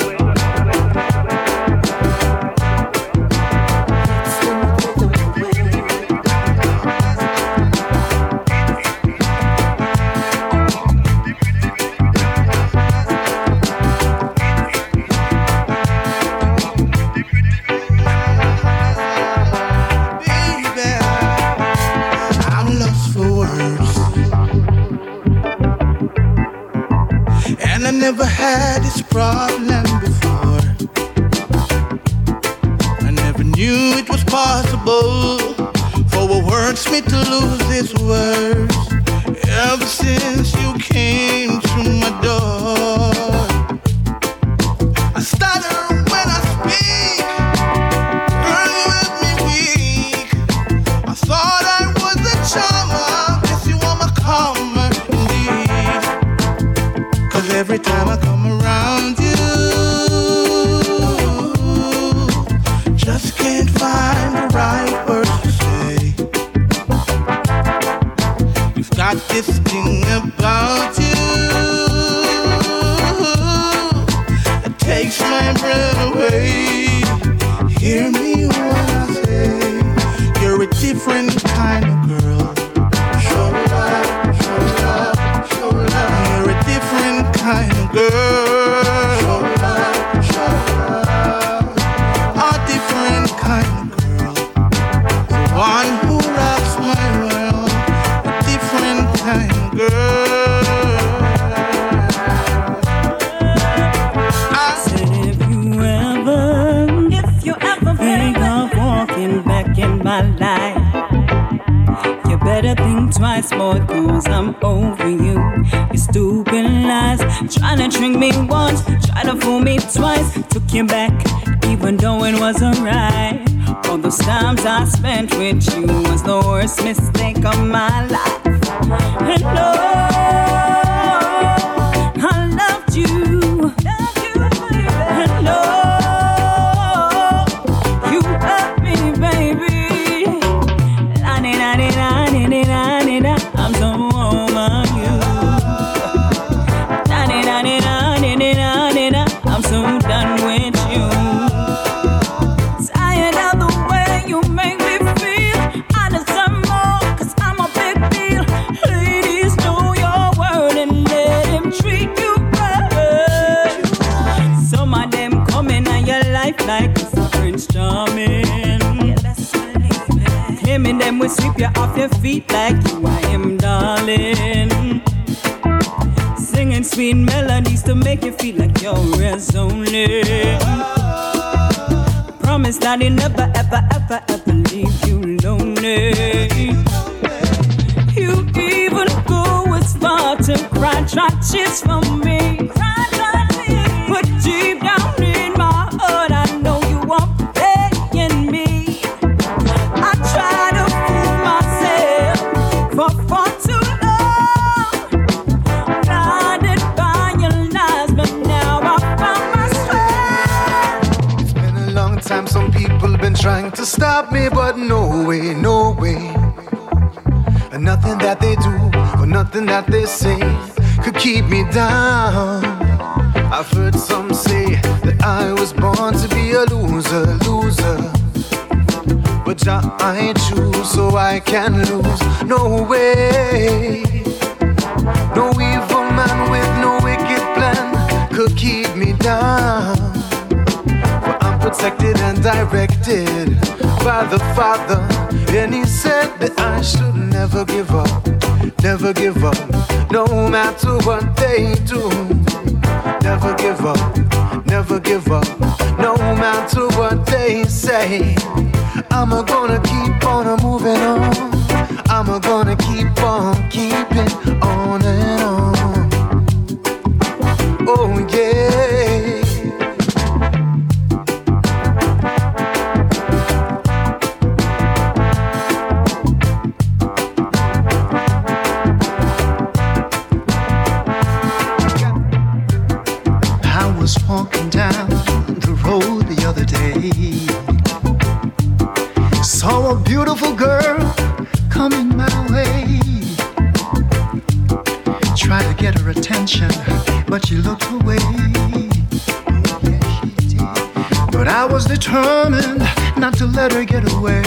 determined not to let her get away.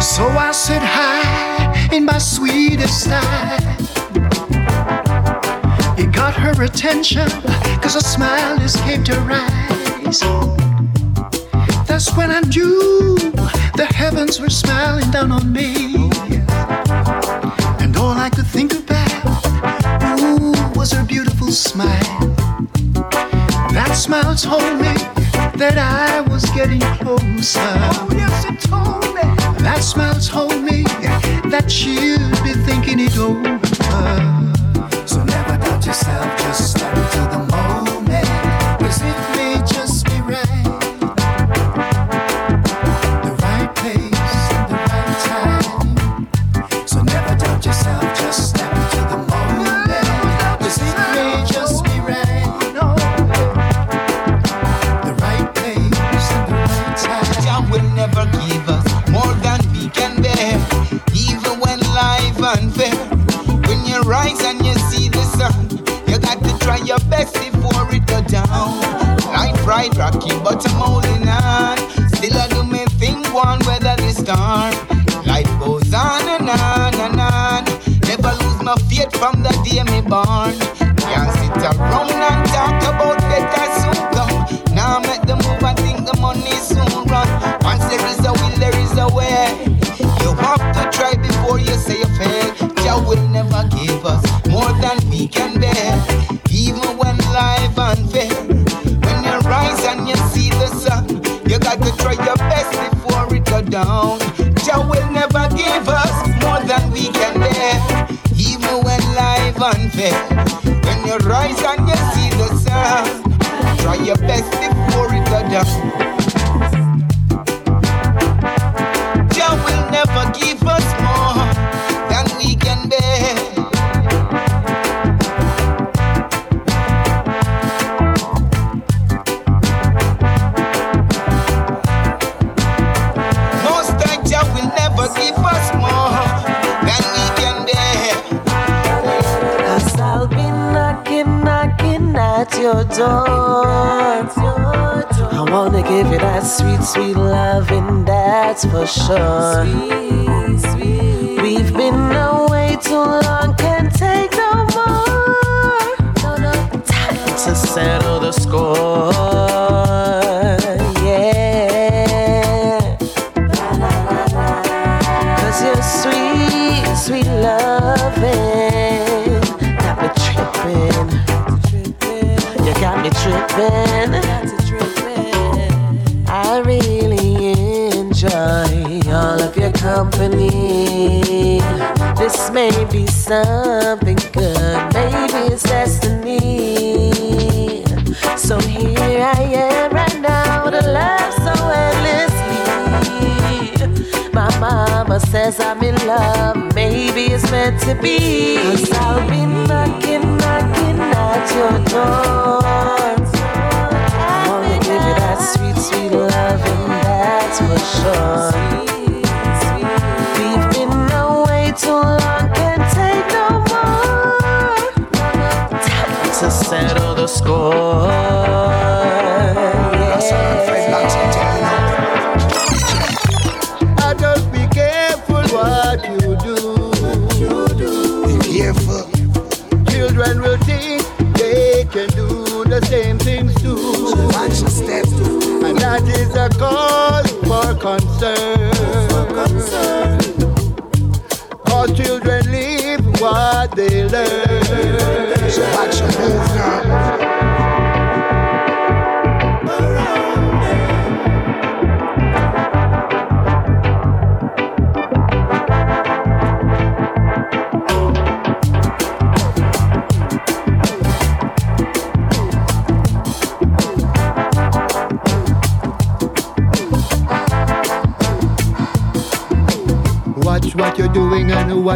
So I sit high in my sweetest style. It got her attention, cause a smile just came to rise. That's when I knew the heavens were smiling down on me. And all I could think about, ooh, was her beautiful smile smile told me that I was getting closer. Oh, yes, it told me. That smile told me that you'd be thinking it over. So never doubt yourself, just step into the moment. Cause it may just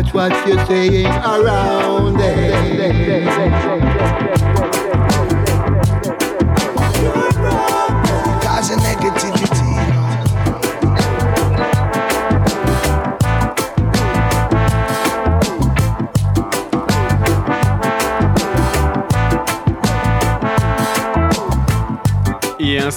watch what you're saying around. Hey,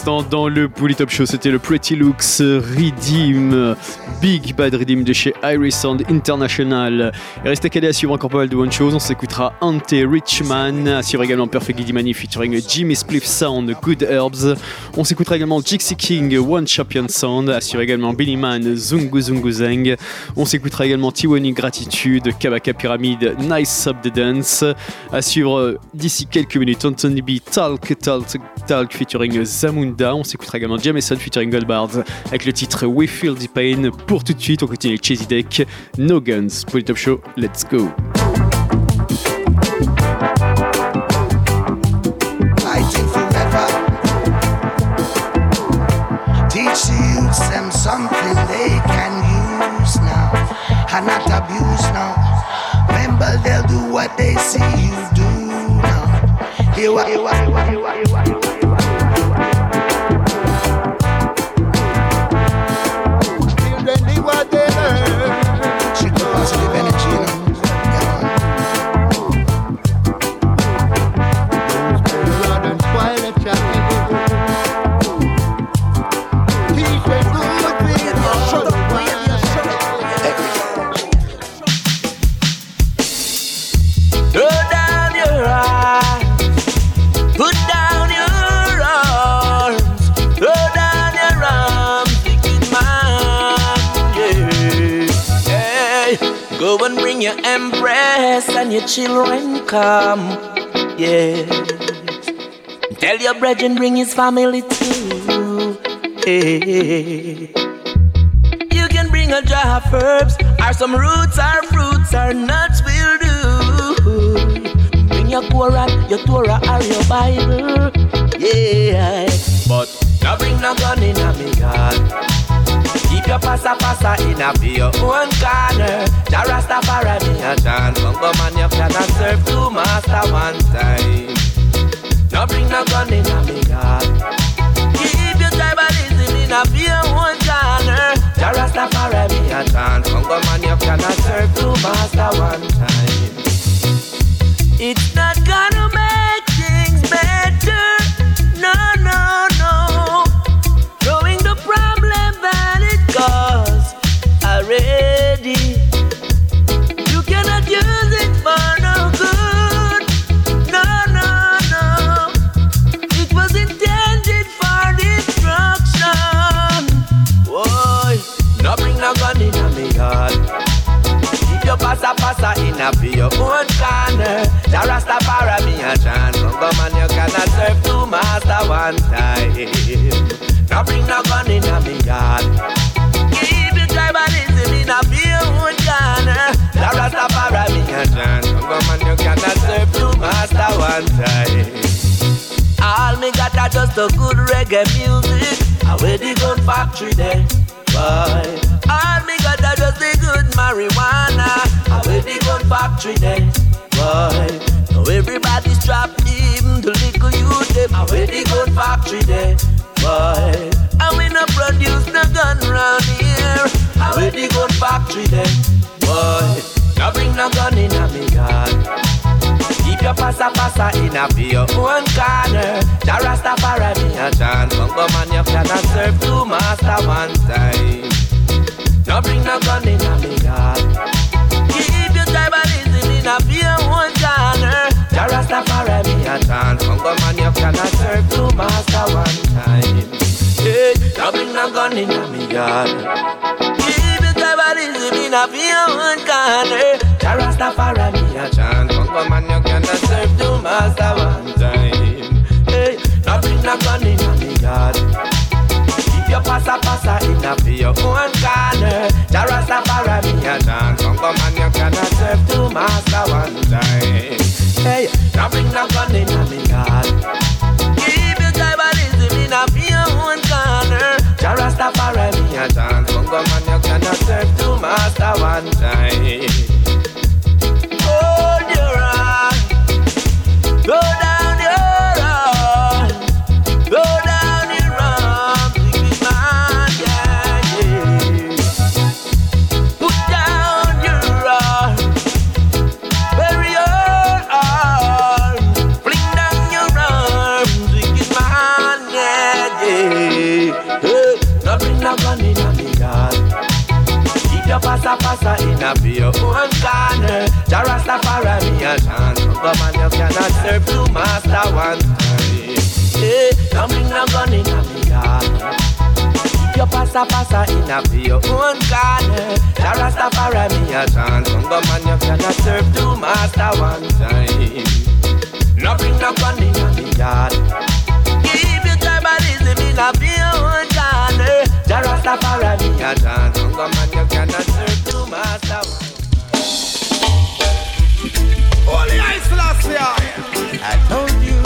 dans le Bully Top Show, c'était le Pretty Looks Redeem, Big Bad Redeem de chez Iris Sound International. Et restez calés à suivre encore pas mal de bonnes choses. On s'écoutera Ante Richman, à suivre également Perfect Dimani featuring Jimmy Spliff Sound, Good Herbs. On s'écoutera également Jixi King, One Champion Sound, à suivre également Billy Man, Zungu Zungu Zeng. On s'écoutera également Tiwani Gratitude, Kabaka Pyramid, Nice Sub the Dance. À suivre d'ici quelques minutes Anthony B, Talk Talk Talk featuring Zamun Jameson featuring Goldbard avec le titre We Feel the Pain. Pour tout de suite, on continue avec Chasey Deck, No Guns, Polytop Show, let's go. something they can use now and not abuse now. Remember, they'll do what they see you do now. Here, what, here, what, your empress and your children come, yeah. Tell your brethren bring his family too, hey. You can bring a jar of herbs, or some roots, or fruits, or nuts will do. Bring your Quran, your Torah, or your Bible, yeah. But now bring no gun in a me. Keep your passa passa in a be your own corner. Jah Rastafari me a chant. Bongo man, you cannot serve two master one time. Now bring no gun in a me yard. Keep your tribalism in a be your own corner. Jah Rastafari me a chant. Bongo man, you cannot serve two master one time. It's not gonna make things better. No, no, chant. Jah Rastafari a chant. But man, you cannot serve two master one time. Eh, hey, don't bring no gun in me yard. Keep your pasta pasta in a be your own corner. Jah Rastafari a chant. But man, you cannot serve two master one time. No bring no gun in me yard. Keep your tribalism in a be your own corner. Jah Rastafari a chant. But man, you cannot serve two master one. Holy Ice Selassie. I told you.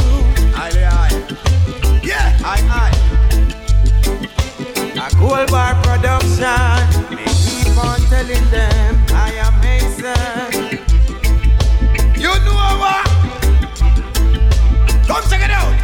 I, aye. Yeah. Aye, aye. A gold bar production. Me keep on telling them I am Mason. You know what? Come check it out.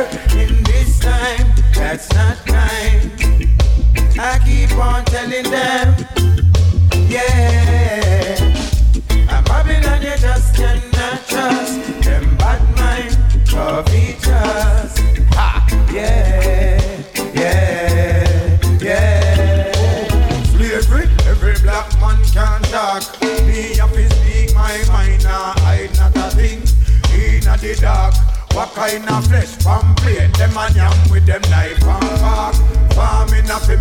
In this time? That's not kind. I keep on telling them,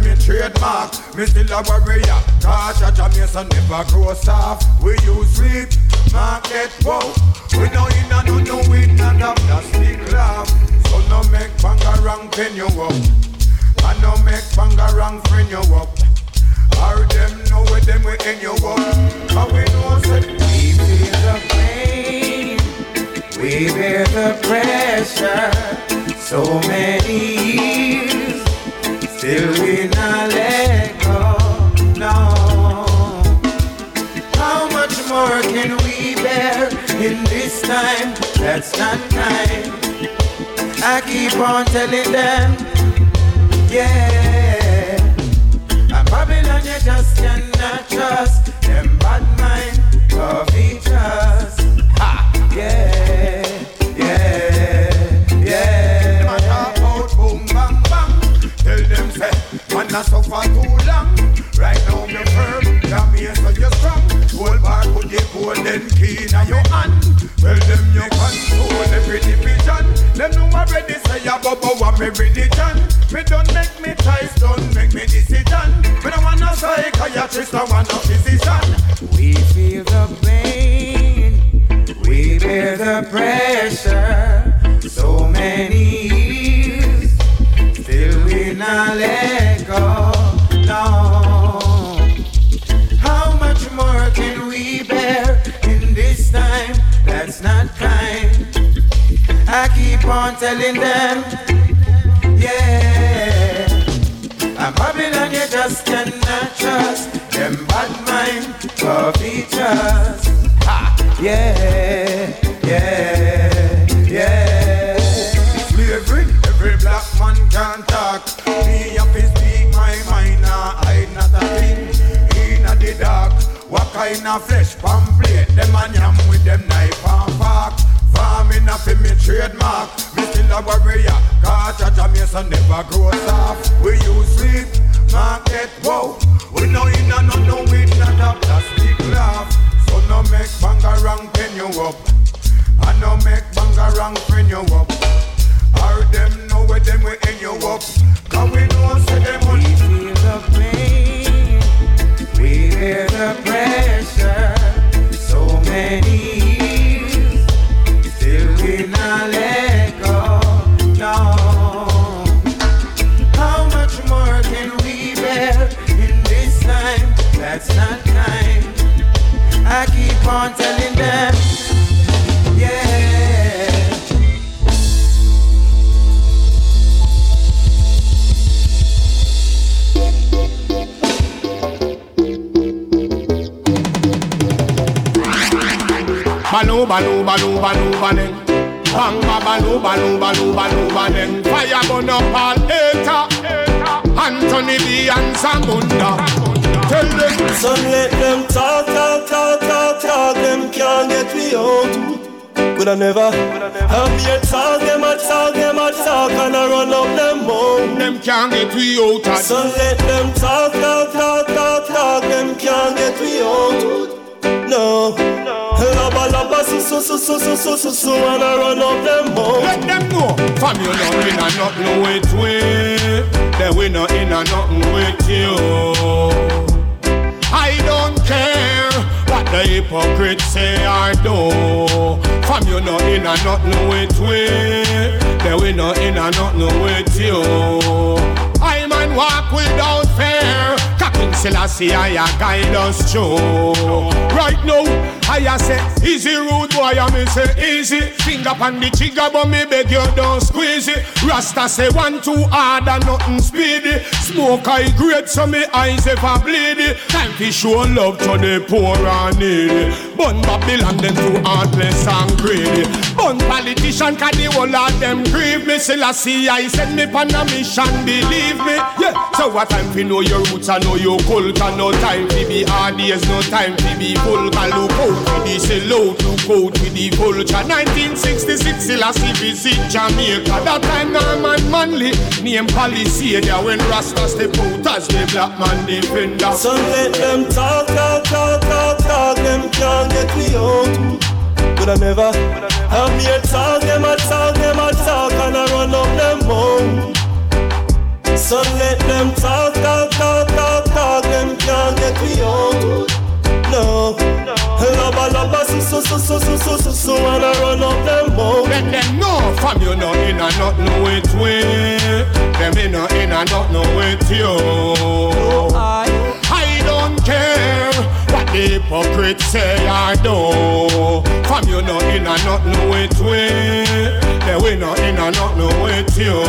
me trademark. Me still a warrior. Cause Jah Mason never grow soft. We use sleep, market wow. We know inna no no we not have plastic laugh. So no make bangarang pen you up. I no make bangarang friend you up. Or them know where them we end you up. And we know say We feel the pain, we bear the pressure. So many years, still we not let go. No. How much more can we bear in this time? That's not kind. I keep on telling them, yeah. And Babylon, you just cannot trust a suffer too long. Right now me firm, yeah me so you strong. Gold bar put the golden key in your hand. Well them you control every division. Them know already say a bubble want me religion. Me don't make me choice, don't make me decision. Me don't want no psychiatrist, I want no physician. We feel the pain, we bear the pressure. So many years, still we not let on telling them, yeah. And Babylon, you just cannot trust them bad mind covetous. Ha! Yeah, yeah, yeah. Slavery, every black man can talk. Me have to speak my mind, hide not a thing. Inna the dark, what kind of flesh pamphlet? Them a Farming a fi me trademark. Me still a warrior, cause Jah Mason never grow soft. We use sleep, market wow. We know inna no no we not have plastic laugh. So no make bangarang pen you up. I no make bangarang friend you up. Or them know where them we end you up. Cause we know say them We feel the pain, we bear the pressure. So many still we bear in this time? That's not let go. No. How much more can we bear in this time? That's not kind. I keep on telling them, yeah. Balu balu balu balu baling. Bang ba balu balu balu. Fire burn up all hater. Anthony B and Zamunda. Tell them. Son let them talk, talk, talk, talk, talk. Them can't get me out. Could I never have a talk, them a talk, them a talk, and I run up them home. Them can't get me out. So let them talk, talk, talk, talk, talk. Them can't get me out. No. Laba laba si so so so so so so so and I run up them mouth. Let them know. From you not in a nothing with we. Then we not in a nothing with you. I don't care what the hypocrites say or do. From you not in a nothing with we. Then we not in a nothing with you. I man walk without fear. Captain Selassie, I guide us through. Right now, I say easy rude boy, I me say easy. Finger on the trigger, but me beg you don't squeeze it. Rasta say one too hard and nothing speedy. Smoke I great, so me eyes ever bleed. Time to show love to the poor and needy. Bun Babylon them too heartless and greedy. Bun politician, can the whole of them grieve me. Selassie, I send me on a mission, believe me. Yeah, so what time to know your roots and know your culture. No time to be hard days, no time to be vulgar. Look out with the sellout, look out with the vulture. 1966, Selassie visit Jamaica. That time Norman Manley, name there when Rasta step out as the black man defender. So let them talk, talk, talk, talk, talk. Them can't get me out. Could I never me a talk? Them a talk, them a talk, and I run up them home. So let them talk, talk, talk. so, so, so, so, so, so, and I run up them mouth. Let them know, from you know, in a not know it way. Them in a, in a not know it you. I, I don't care what the hypocrites say I do. From you know, in a not know it way. Them in a, in a not know it you.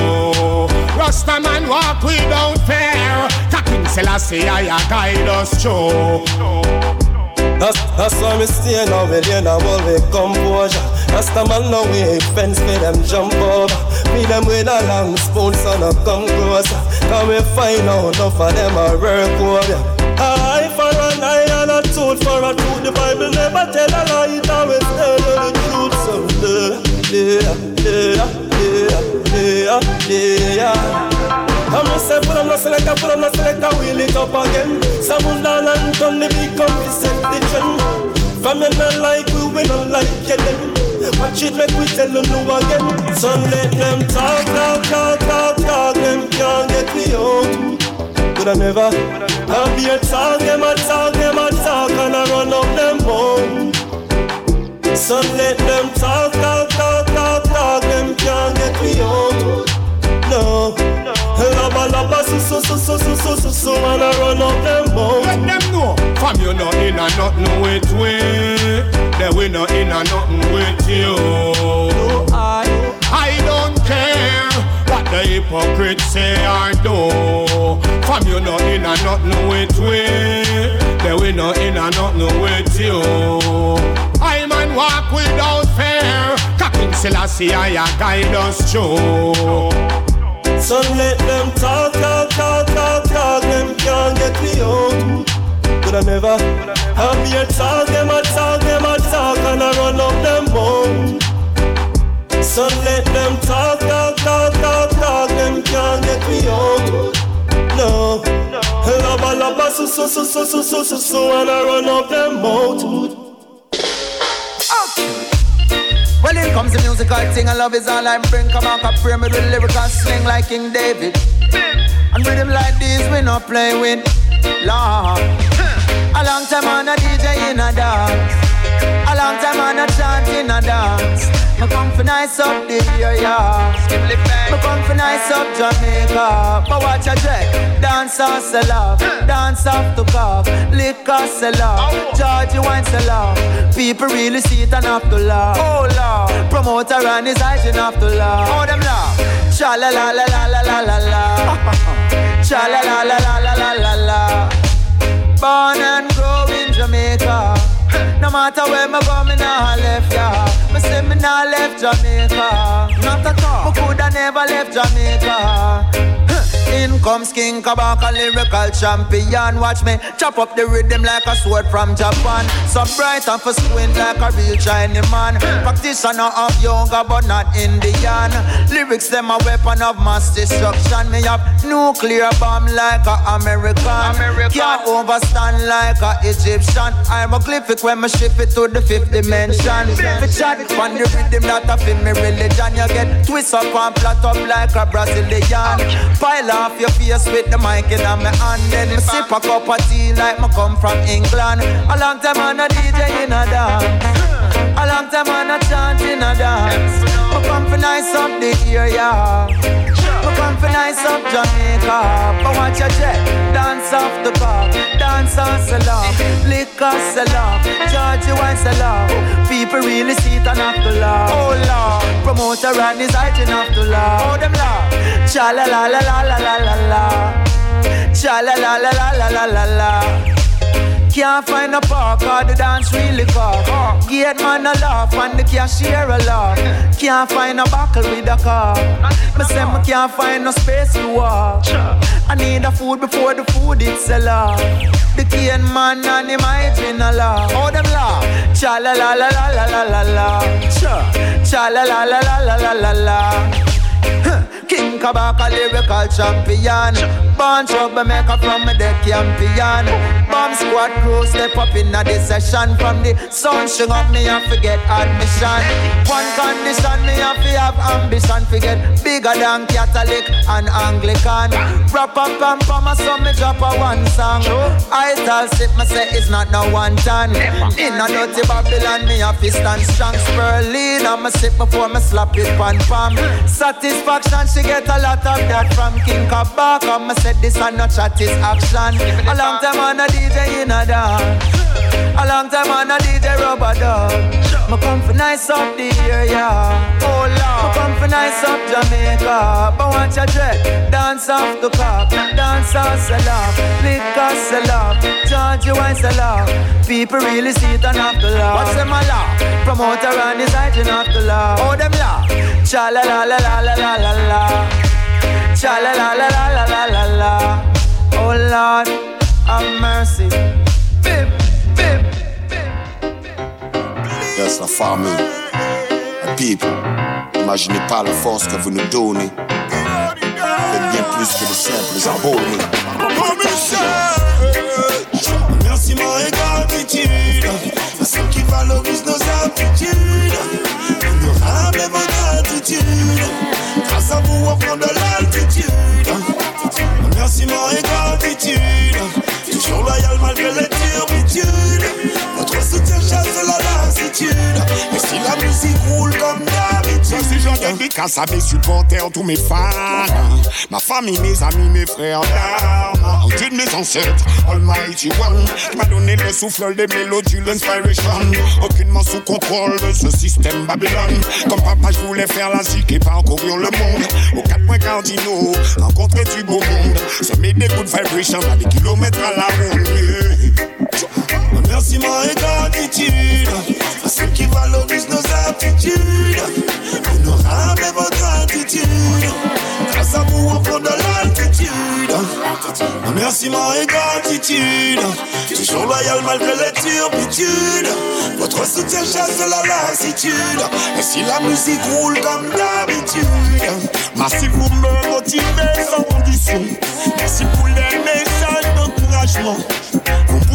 Rasta man walk without fear. Kakin Selassie, I guide us through. That's, that's why me stay now with you now all with composure That's the man now we fence me them jump over. Me them with a long spoon so no come closer Cause we find out enough of them a work over Eye for an eye and a tooth for a tooth The Bible never tell a lie, it always tell the truth So yeah, yeah, yeah, yeah, yeah, yeah I'm not saying put on no selector, put on no selector, wheel it up again. Someone down and turn the big come to set the trend. From you not like we, we not like you then. Watch it make we tell them no again. So let them talk, talk, talk, talk, talk. Them can't get me out. Could I never have be a talk, them a talk, them a talk, and I run up them home. So let them talk, talk, so so so so so so and I run up them out. Let them know. Fam, you not in a nothing with we. Then we not in a nothing with you. No, I. I don't care what the hypocrites say or do. Fam, you not in a nothing with we. Then we not in a nothing with you. I man walk without fear. Captain Selassie, I guide us through. So let them talk. I never have me a talk? Them a talk, them a talk, and I run up them home. So let them talk, talk, talk, talk, talk. Them can't get me out. No. Laba, laba, so, so, so, so, so, so, so, so, and I run up them out. Well, here comes the musical thing, and love is all I bring. Come on, come pray me with lyrical sling like King David. And rhythm like this, we not play with. Lord. A long time on a DJ in a dance. A long time on a chant in a dance. Me come for nice up the area. Me come for nice up Jamaica. But watch a check. Dance off sell off. Dance off to cough. Liquor sell off. Georgie wine sell off. People really see it and have to laugh. Oh Lord. Promoter and his hygiene have to laugh. Oh them laugh. Cha la la la la la la la la. Cha la la la la la la la la. Born and grow in Jamaica. No matter where me go, me nah left ya. Me say me nah left Jamaica. Not at all. Me coulda never left Jamaica. In comes King Kabaka, lyrical champion. Watch me chop up the rhythm like a sword from Japan. So bright and for squint like a real Chinese man. Practitioner of yoga, but not Indian. Lyrics them a weapon of mass destruction. Me have nuclear bomb like a American. American. Can't overstand like a Egyptian. I'm a glyphic when me shift it to the fifth dimension. Me chat on the rhythm that I feel me religion. You get twist up and flat up like a Brazilian. Pile off your face with the mic in my hand. Then me sip a cup of tea like me come from England. A long time on a DJ in a dance. A long time on a chant in a dance. Me come for nice up the area. Me come for nice up Jamaica. But watch your jet, dance off the car, dance on salam, liquor salam, Georgie wine salam. People really see it and have to laugh. Oh Lord, promoter and his height enough to laugh. Oh them laugh. Cha la la la la la la la la. Cha la la la la la la la la. Can't find a park or the dance really cock. Gate man a laugh and the cashier a laugh. Can't find a buckle with a car. Me say me can't find no space to walk. I need a food before the food it's a law. The cane man and him hygiene a law. Oh them law. Cha la la la la la la la la. Cha la la la la la la la la. King Kabaka lyrical champion. Born troublemaker from the champion Bomb squad crew step up in a session From the sun string up me and forget admission. One condition me have to have ambition Forget bigger than Catholic and Anglican. Rap up and pam a so me drop a one song. I tell sit me say it's not no one ton In a dirty Babylon me have to stand strong. Spurling and me sip before me slap it pan pam. Satisfaction she get a lot of that from King Kabaka. Me said this and not chat is action. A long time on a DJ in a dance. A long time on a DJ rubber dog. Me come for nice up the area. Oh Lord. Me come for nice up Jamaica. But watch a dread. Dance off the cock. Dance off off. Liquor off. Georgie wine off. People really see it and have to laugh. What's them a laugh? Promoter and you have to laugh. Oh them laugh. Cha la la la la la la la la. Cha la la la la la la la. Oh Lord, have mercy. Bip, bip, bip, bip. That's the family, the people. Imaginez pas la force que vous nous donnez. Faites bien plus que de simples abonnés. Merci, ma égalité. C'est ce qui valorise nos aptitudes. Grâce à vous, on prend de l'altitude. Remerciement et gratitude. Lassitude. Et si la musique roule comme d'habitude. Voici j'en dédicace à mes supporters, tous mes fans. Ma famille, mes amis, mes frères d'armes. Dieu de mes ancêtres, Almighty One, m'a donné le souffle des mélodies, l'inspiration. Aucunement sous contrôle de ce système Babylone. Comme papa, je voulais faire la zik et parcourir le monde. Aux quatre points cardinaux, rencontrer du beau monde. Semer des coups de vibration à des kilomètres à la ronde. Remerciement et gratitude à ceux qui valorisent nos aptitudes. Honorable est votre attitude. Grâce à vous, on prend de l'altitude. Remerciement et gratitude. Toujours loyal malgré les turbitudes. Votre soutien chasse la lassitude. Et si la musique roule comme d'habitude. Merci pour me motiver sans condition. Merci pour les messages d'encouragement.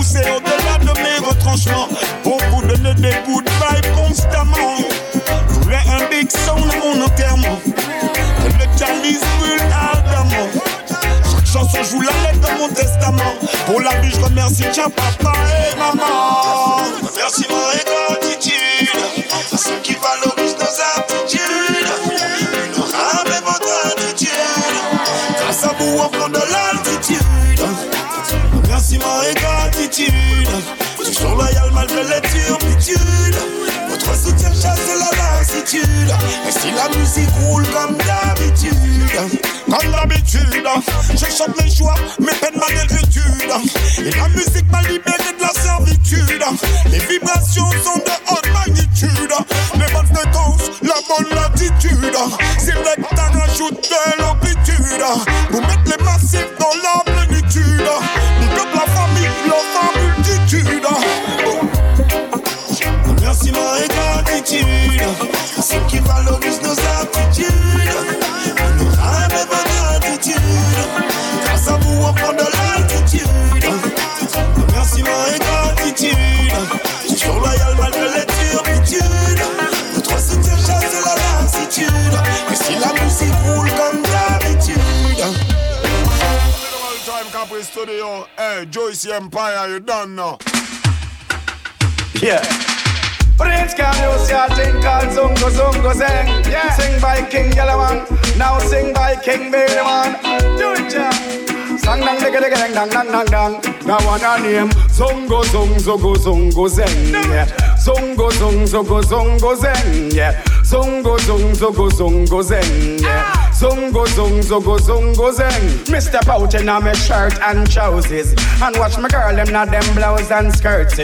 Pousser au-delà de mes retranchements. Vous donner des good vibes constamment. Je voulais un big sound à mon enterrement. Le calice brûle ardemment. Chaque chanson joue la lettre de mon testament. Pour la vie, je remercie tiens papa et maman. Remerciement et gratitude à ceux qui valorisent nos aptitudes. Honorable votre attitude. Grâce à vous, on prend de l'altitude. Remerciement et gratitude. Toujours loyal malgré les turbitudes. Votre soutien chasse la lassitude. Et si la musique roule comme d'habitude. Comme d'habitude, je chante mes joies, mes peines, ma négritude. Et la musique m'a libéré de la servitude. Les vibrations sont de haute magnitude. Les bonnes fréquences, la bonne latitude. C'est vrai que t'as rajouté l'amplitude. Pour mettre les toute la famille, multitude. Merci, ma gratitude, c'est qui valorise nos. Mains studio. Hey, Joyce Empire, you done now. Yeah. Prince can you see a thing called Zungo Zungo Zeng? Yeah. Sing by King Yellowman, now sing by King Baby Man. Do it, yeah. Sang dang digga digga dang dang dang dang dang. Now one a name Zungo Zung Zungo Zungo Zeng. Yeah. Zungo Zung Zungo Zungo Zeng. Yeah. Zungo Zung Zungo Zungo Zeng. Yeah. Zungo Zung Zungo Zungo Zeng. Me step out in a me shirt and trousers and watch my girl them not them blouse and skirts.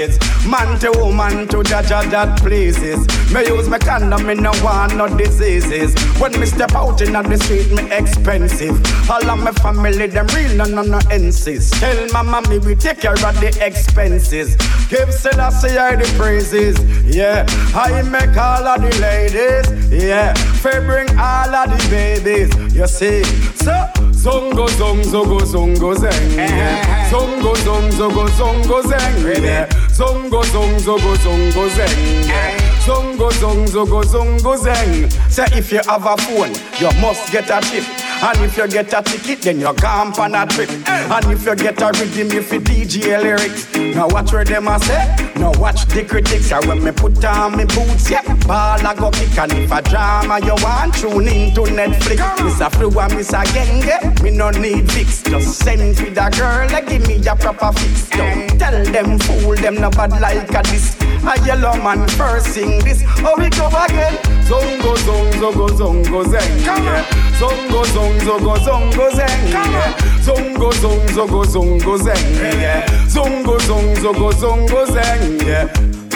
Man to woman to jaja that pleases. Me use my condom, me no want no diseases. When me step out in the street, me expensive. All of my family them real, no no no insist. Tell my mommy we take care of the expenses. Give Selassie I the praises. Yeah, I make all of the ladies. Yeah, for bring all of the babies. You see, so zongo zong zogo zongo zeng. Yeah. Zongo zong zogo zongo zeng. Zongo zong zogo zongo zeng. Yeah. Eh. Zongo zong zogo zongo zeng. Say if you have a phone, you must get a chip. And if you get a ticket, then you're gone on a trip. And if you get a rhythm, you fit DJ lyrics. Now watch where them a say. Now watch the critics. And when me put on me boots, yeah, ball I go kick. And if a drama you want, tune into Netflix. Miss a flu and miss a genge. Me no need fix. Just send with a girl, like give me a proper fix. Don't tell them fool them no bad like a this. A yellow man first sing this. Oh we go again. Zongo zongo zongo zongo zeng. Yeah. Zongo zongo zongo zongo zeng. Yeah. Zongo zongo zongo zongo zeng. Yeah. Zongo zongo zongo zongo zeng. Yeah.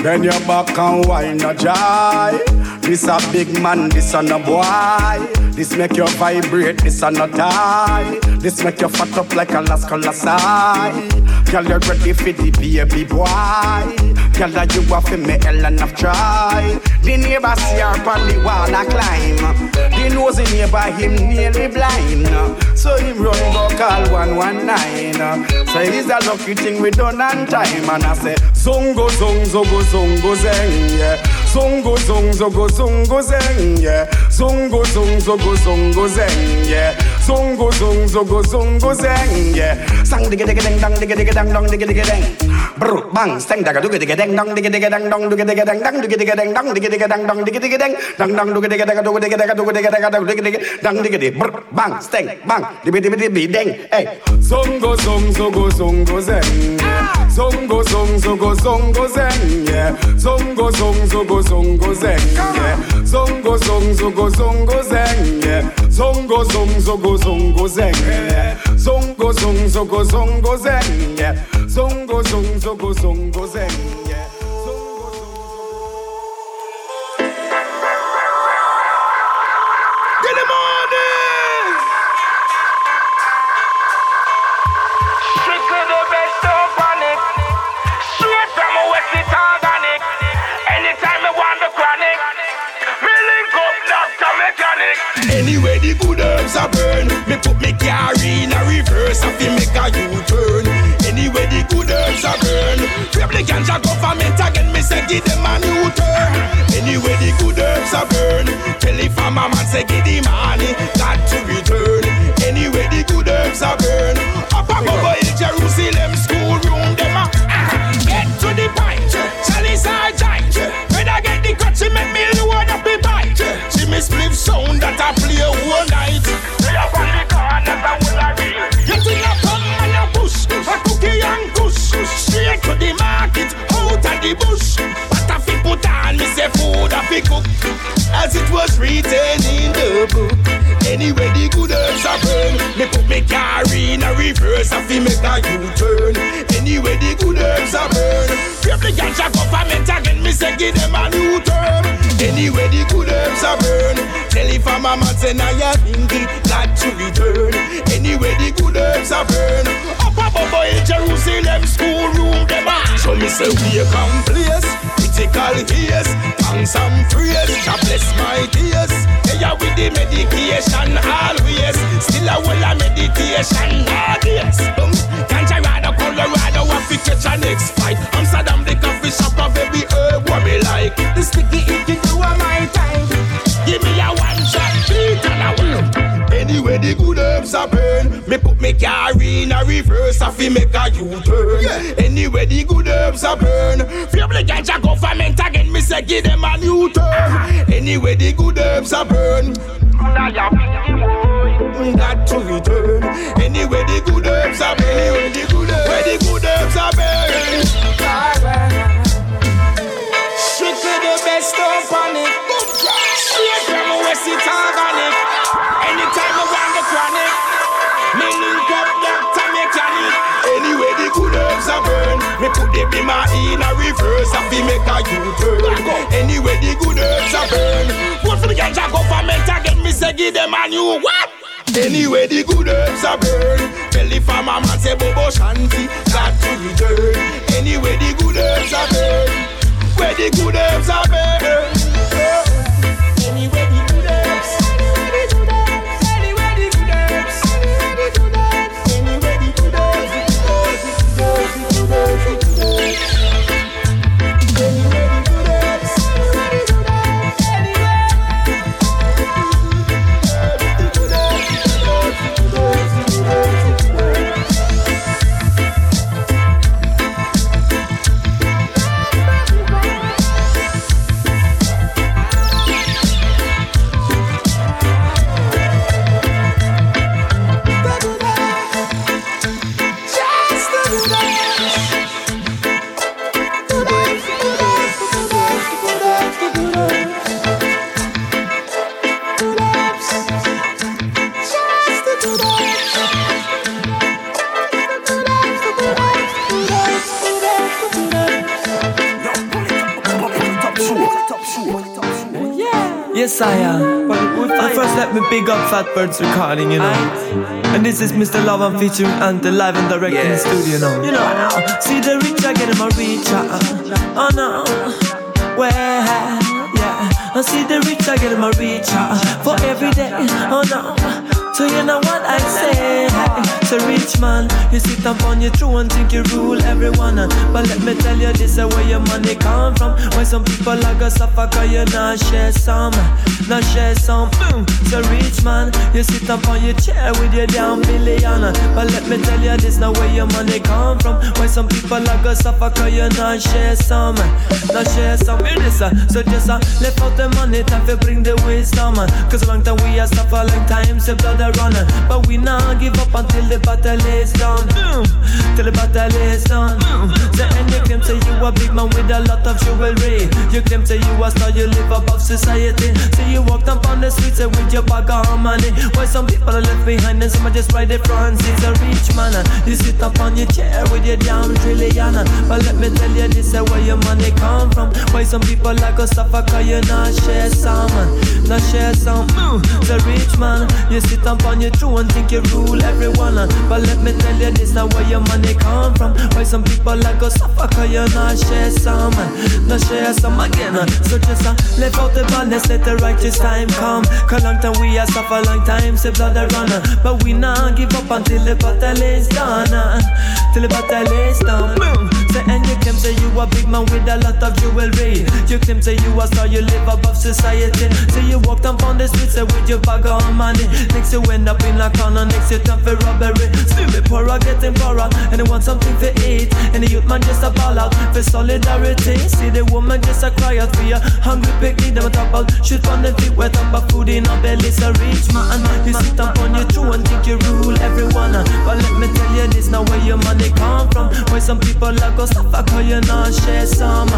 Then your back and wine a joy. This a big man, this a no boy. This make you vibrate, this a no tie. This make you fat up like a las colossi. Girl, you ready for the baby boy. Girl, you a fi me hell enough try. The neighbor see her on the wall a climb. The nosy neighbor him nearly blind. So him run go call 119. So it's a lucky thing we done on time. And I say, Zongo, zong, zogo, zongo, zeng, yeah. Zongo, zong, zogo, zongo, zeng, yeah. Zongo, zong, zogo, zongo, zeng, yeah. Zongo, zong, zogo, zongo, zeng, yeah. Sang digga digga ding dong, digga digga dang dong, digga digga ding. Brr, bang, stang daga dugga digga ding dong, digga digga dang dong, digga digga dang dong, digga digga ding dong, digga digga dang dong, digga digga ding dang dong, dugga digga daga dugga digga daga dugga digga daga digga digga dang digga di. Brr, bang, stang, bang, dibbi dibbi dibbi ding. Hey, zongo, zong, zogo, zongo, zeng. Zongo, zong, zogo, zongo, zeng, yeah. Zongo, zong, zogo, zongo, zeng, yeah. Zongo, zong, zogo, zongo, zeng, yeah. Zongo, zong, zogo, zongo, zeng. Zongo, zong, zongo, zeng, yeah. Zongo, zong, zongo, zeng, herbs are burn. Me put me car in a reverse, I feel make a U-turn. Anyway, the good herbs are burn. Grab ganja government again, me say give them a new turn. Anyway, the good herbs are burn. Tell the farmer man say give the money, got to return. Anyway, the good herbs are burn. Up above in Jerusalem school room, them a ah, get to the point. Chalice are giant. When I get the cut, she make me load up the bite. She me split sound that I play all night. The bush. What a fi put on me say food a fi cook, as it was written in the book. Anyway, the good herbs are burn. Me put me car in a reverse, I fi make a U-turn. Anyway, the good herbs are burn. Grab the ganja government again, me say give them a new term. Anyway, the good herbs are burn. Tell if I'm a man say now you think it got to return. Anyway, say we come place, critical case, and some praise. God bless my tears. Hey, yeah, with the medication always. Still a well a meditation nowadays. Um, Ganja rather Colorado, I fi catch a next fight. The good herbs a burn. Me put me car in a reverse, I fi make a U-turn. Yeah. Anyway, the good herbs a burn. Feel the ganja government again, me say give them a new turn. Anyway, the good herbs a burn. Got to return. Anyway, the good herbs are burn. Anyway, the good herbs, where the good herbs are burn. Me put the beamer in a reverse, I fi make a U-turn. Anyway, the good herbs are burn. Vote for the ganja government again, me say give them a new what? Anyway, the good herbs are burn. Belly farmer man say Bobo Shanti got to return. Anyway, the good herbs are burn. Where the good herbs are burn. Yes, I first, let me big up Fat Birds recording, you know. And this is Mr. Love, I'm featuring Ante live and direct in the studio now. You know, see the rich, I get him a reach. uh, Oh no, where, yeah. I see the rich, I get him a reach uh, for every day. Oh no. So you know what I say So rich man, you sit up on your throne and Think you rule everyone. But let me tell you this is where your money come from. Why some people are gonna suffer Cause you not share some Not share some. Boom. So rich man, you sit up on your chair With your damn billion. But let me tell you this now where your money come from. Why some people are gonna suffer Cause you not share some Not share some. Hear this uh, So just uh, left out the money Time to bring the wisdom. Cause long time we are suffer Long time say blood a runner But we not give up until the battle is done. Till the battle is done. Boom. So and you claim say you a big man with a lot of jewelry. You claim say you a star you live above society. Say you walk down on the streets uh, with your bag of money. While some people are left behind and some are just right in front. It's a rich man uh, You sit up on your chair with your damn trillion But let me tell you this is where your money come from. Why some people like us suffer cause you not share some uh, Not share some. Mm. The rich man You sit up on your throne think you rule everyone uh, But let me tell you this now where your money come from? Why some people like us suffer cause you not share some Not share some again. So just uh, left out the balance let the righteous time come. Cause long time we a suffer long time say blood a runner But we not give up until the battle is done uh, Till the battle is done. Boom. Say and you claim say you a big man with a lot of jewelry. You claim say you a star you live above society. Say you walk down on the streets say with your bag of money. Next you end up in a corner next you turn for robbery Still be poorer getting poorer And they want something to eat? And the youth man just a ball out for solidarity. See the woman just a cry out for your hungry picnic Them a talk about shoot on the feet. Up about food in our bellies. A rich man You sit up on your throne and think you rule everyone. But let me tell you this now where your money come from? Why some people like us suffer cause you not share some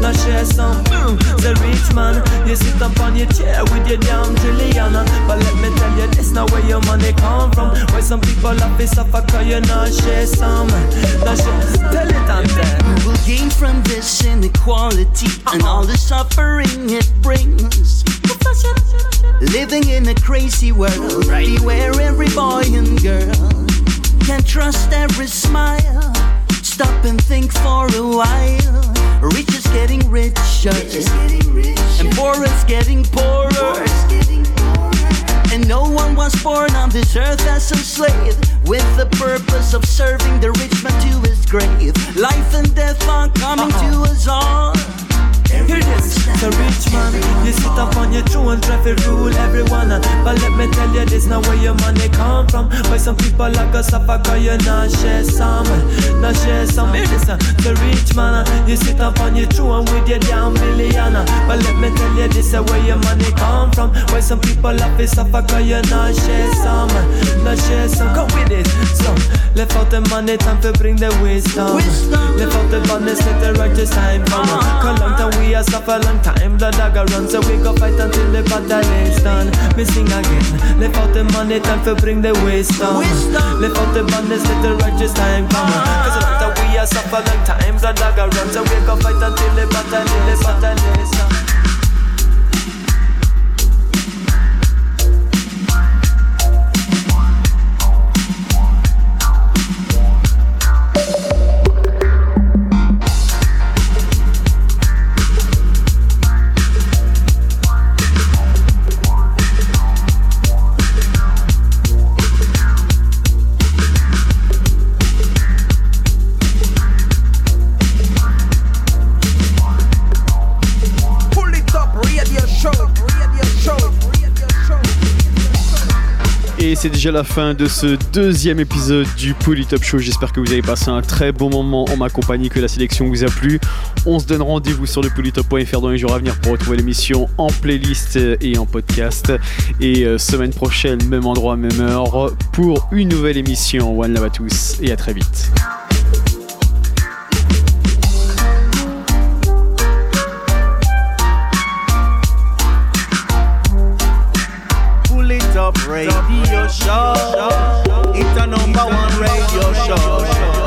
Not share some. Mm. The rich man You sit up on your chair with your damn trillion. But let me tell you this now where your money come from? Why some people have to suffer cause you not share some Not share Tell it on Who will gain from this inequality and all the suffering it brings? Living in a crazy world, beware every boy and girl. Can't trust every smile. Stop and think for a while. Rich is getting richer, and poor is getting poorer. And no one was born on this earth as a slave with the purpose of serving the rich man to his grave. Life and death are coming uh-huh. to us all. Hear this, the rich man You sit up on your throne, try fi rule everyone. But let me tell you this, now where your money come from? Why some people like us suffer cause you not share some, not share some. Here this, uh, the rich man, you sit up on your throne with your damn billion. But let me tell you this, where your money come from? Why some people like us suffer cause you not share some, not share some. Come with it, so left out the money, time to bring the wisdom. Left out the bonus, let the righteous time come. Cause long time we a suffer, long time blood got run, so we go fight until the battle is done. Me sing again, left out the money, time to bring the wisdom. Left out the bonus, let the righteous time come. Ah. Cause long time we a suffer, long time blood got run, so we go fight until the battle, the battle is done. Et c'est déjà la fin de ce deuxième épisode du Polytop Show. J'espère que vous avez passé un très bon moment en ma compagnie, que la sélection vous a plu. On se donne rendez-vous sur le polytop.fr dans les jours à venir pour retrouver l'émission en playlist et en podcast. Et euh, semaine prochaine, même endroit, même heure, pour une nouvelle émission. One love à tous et à très vite. show. It's a number one radio show.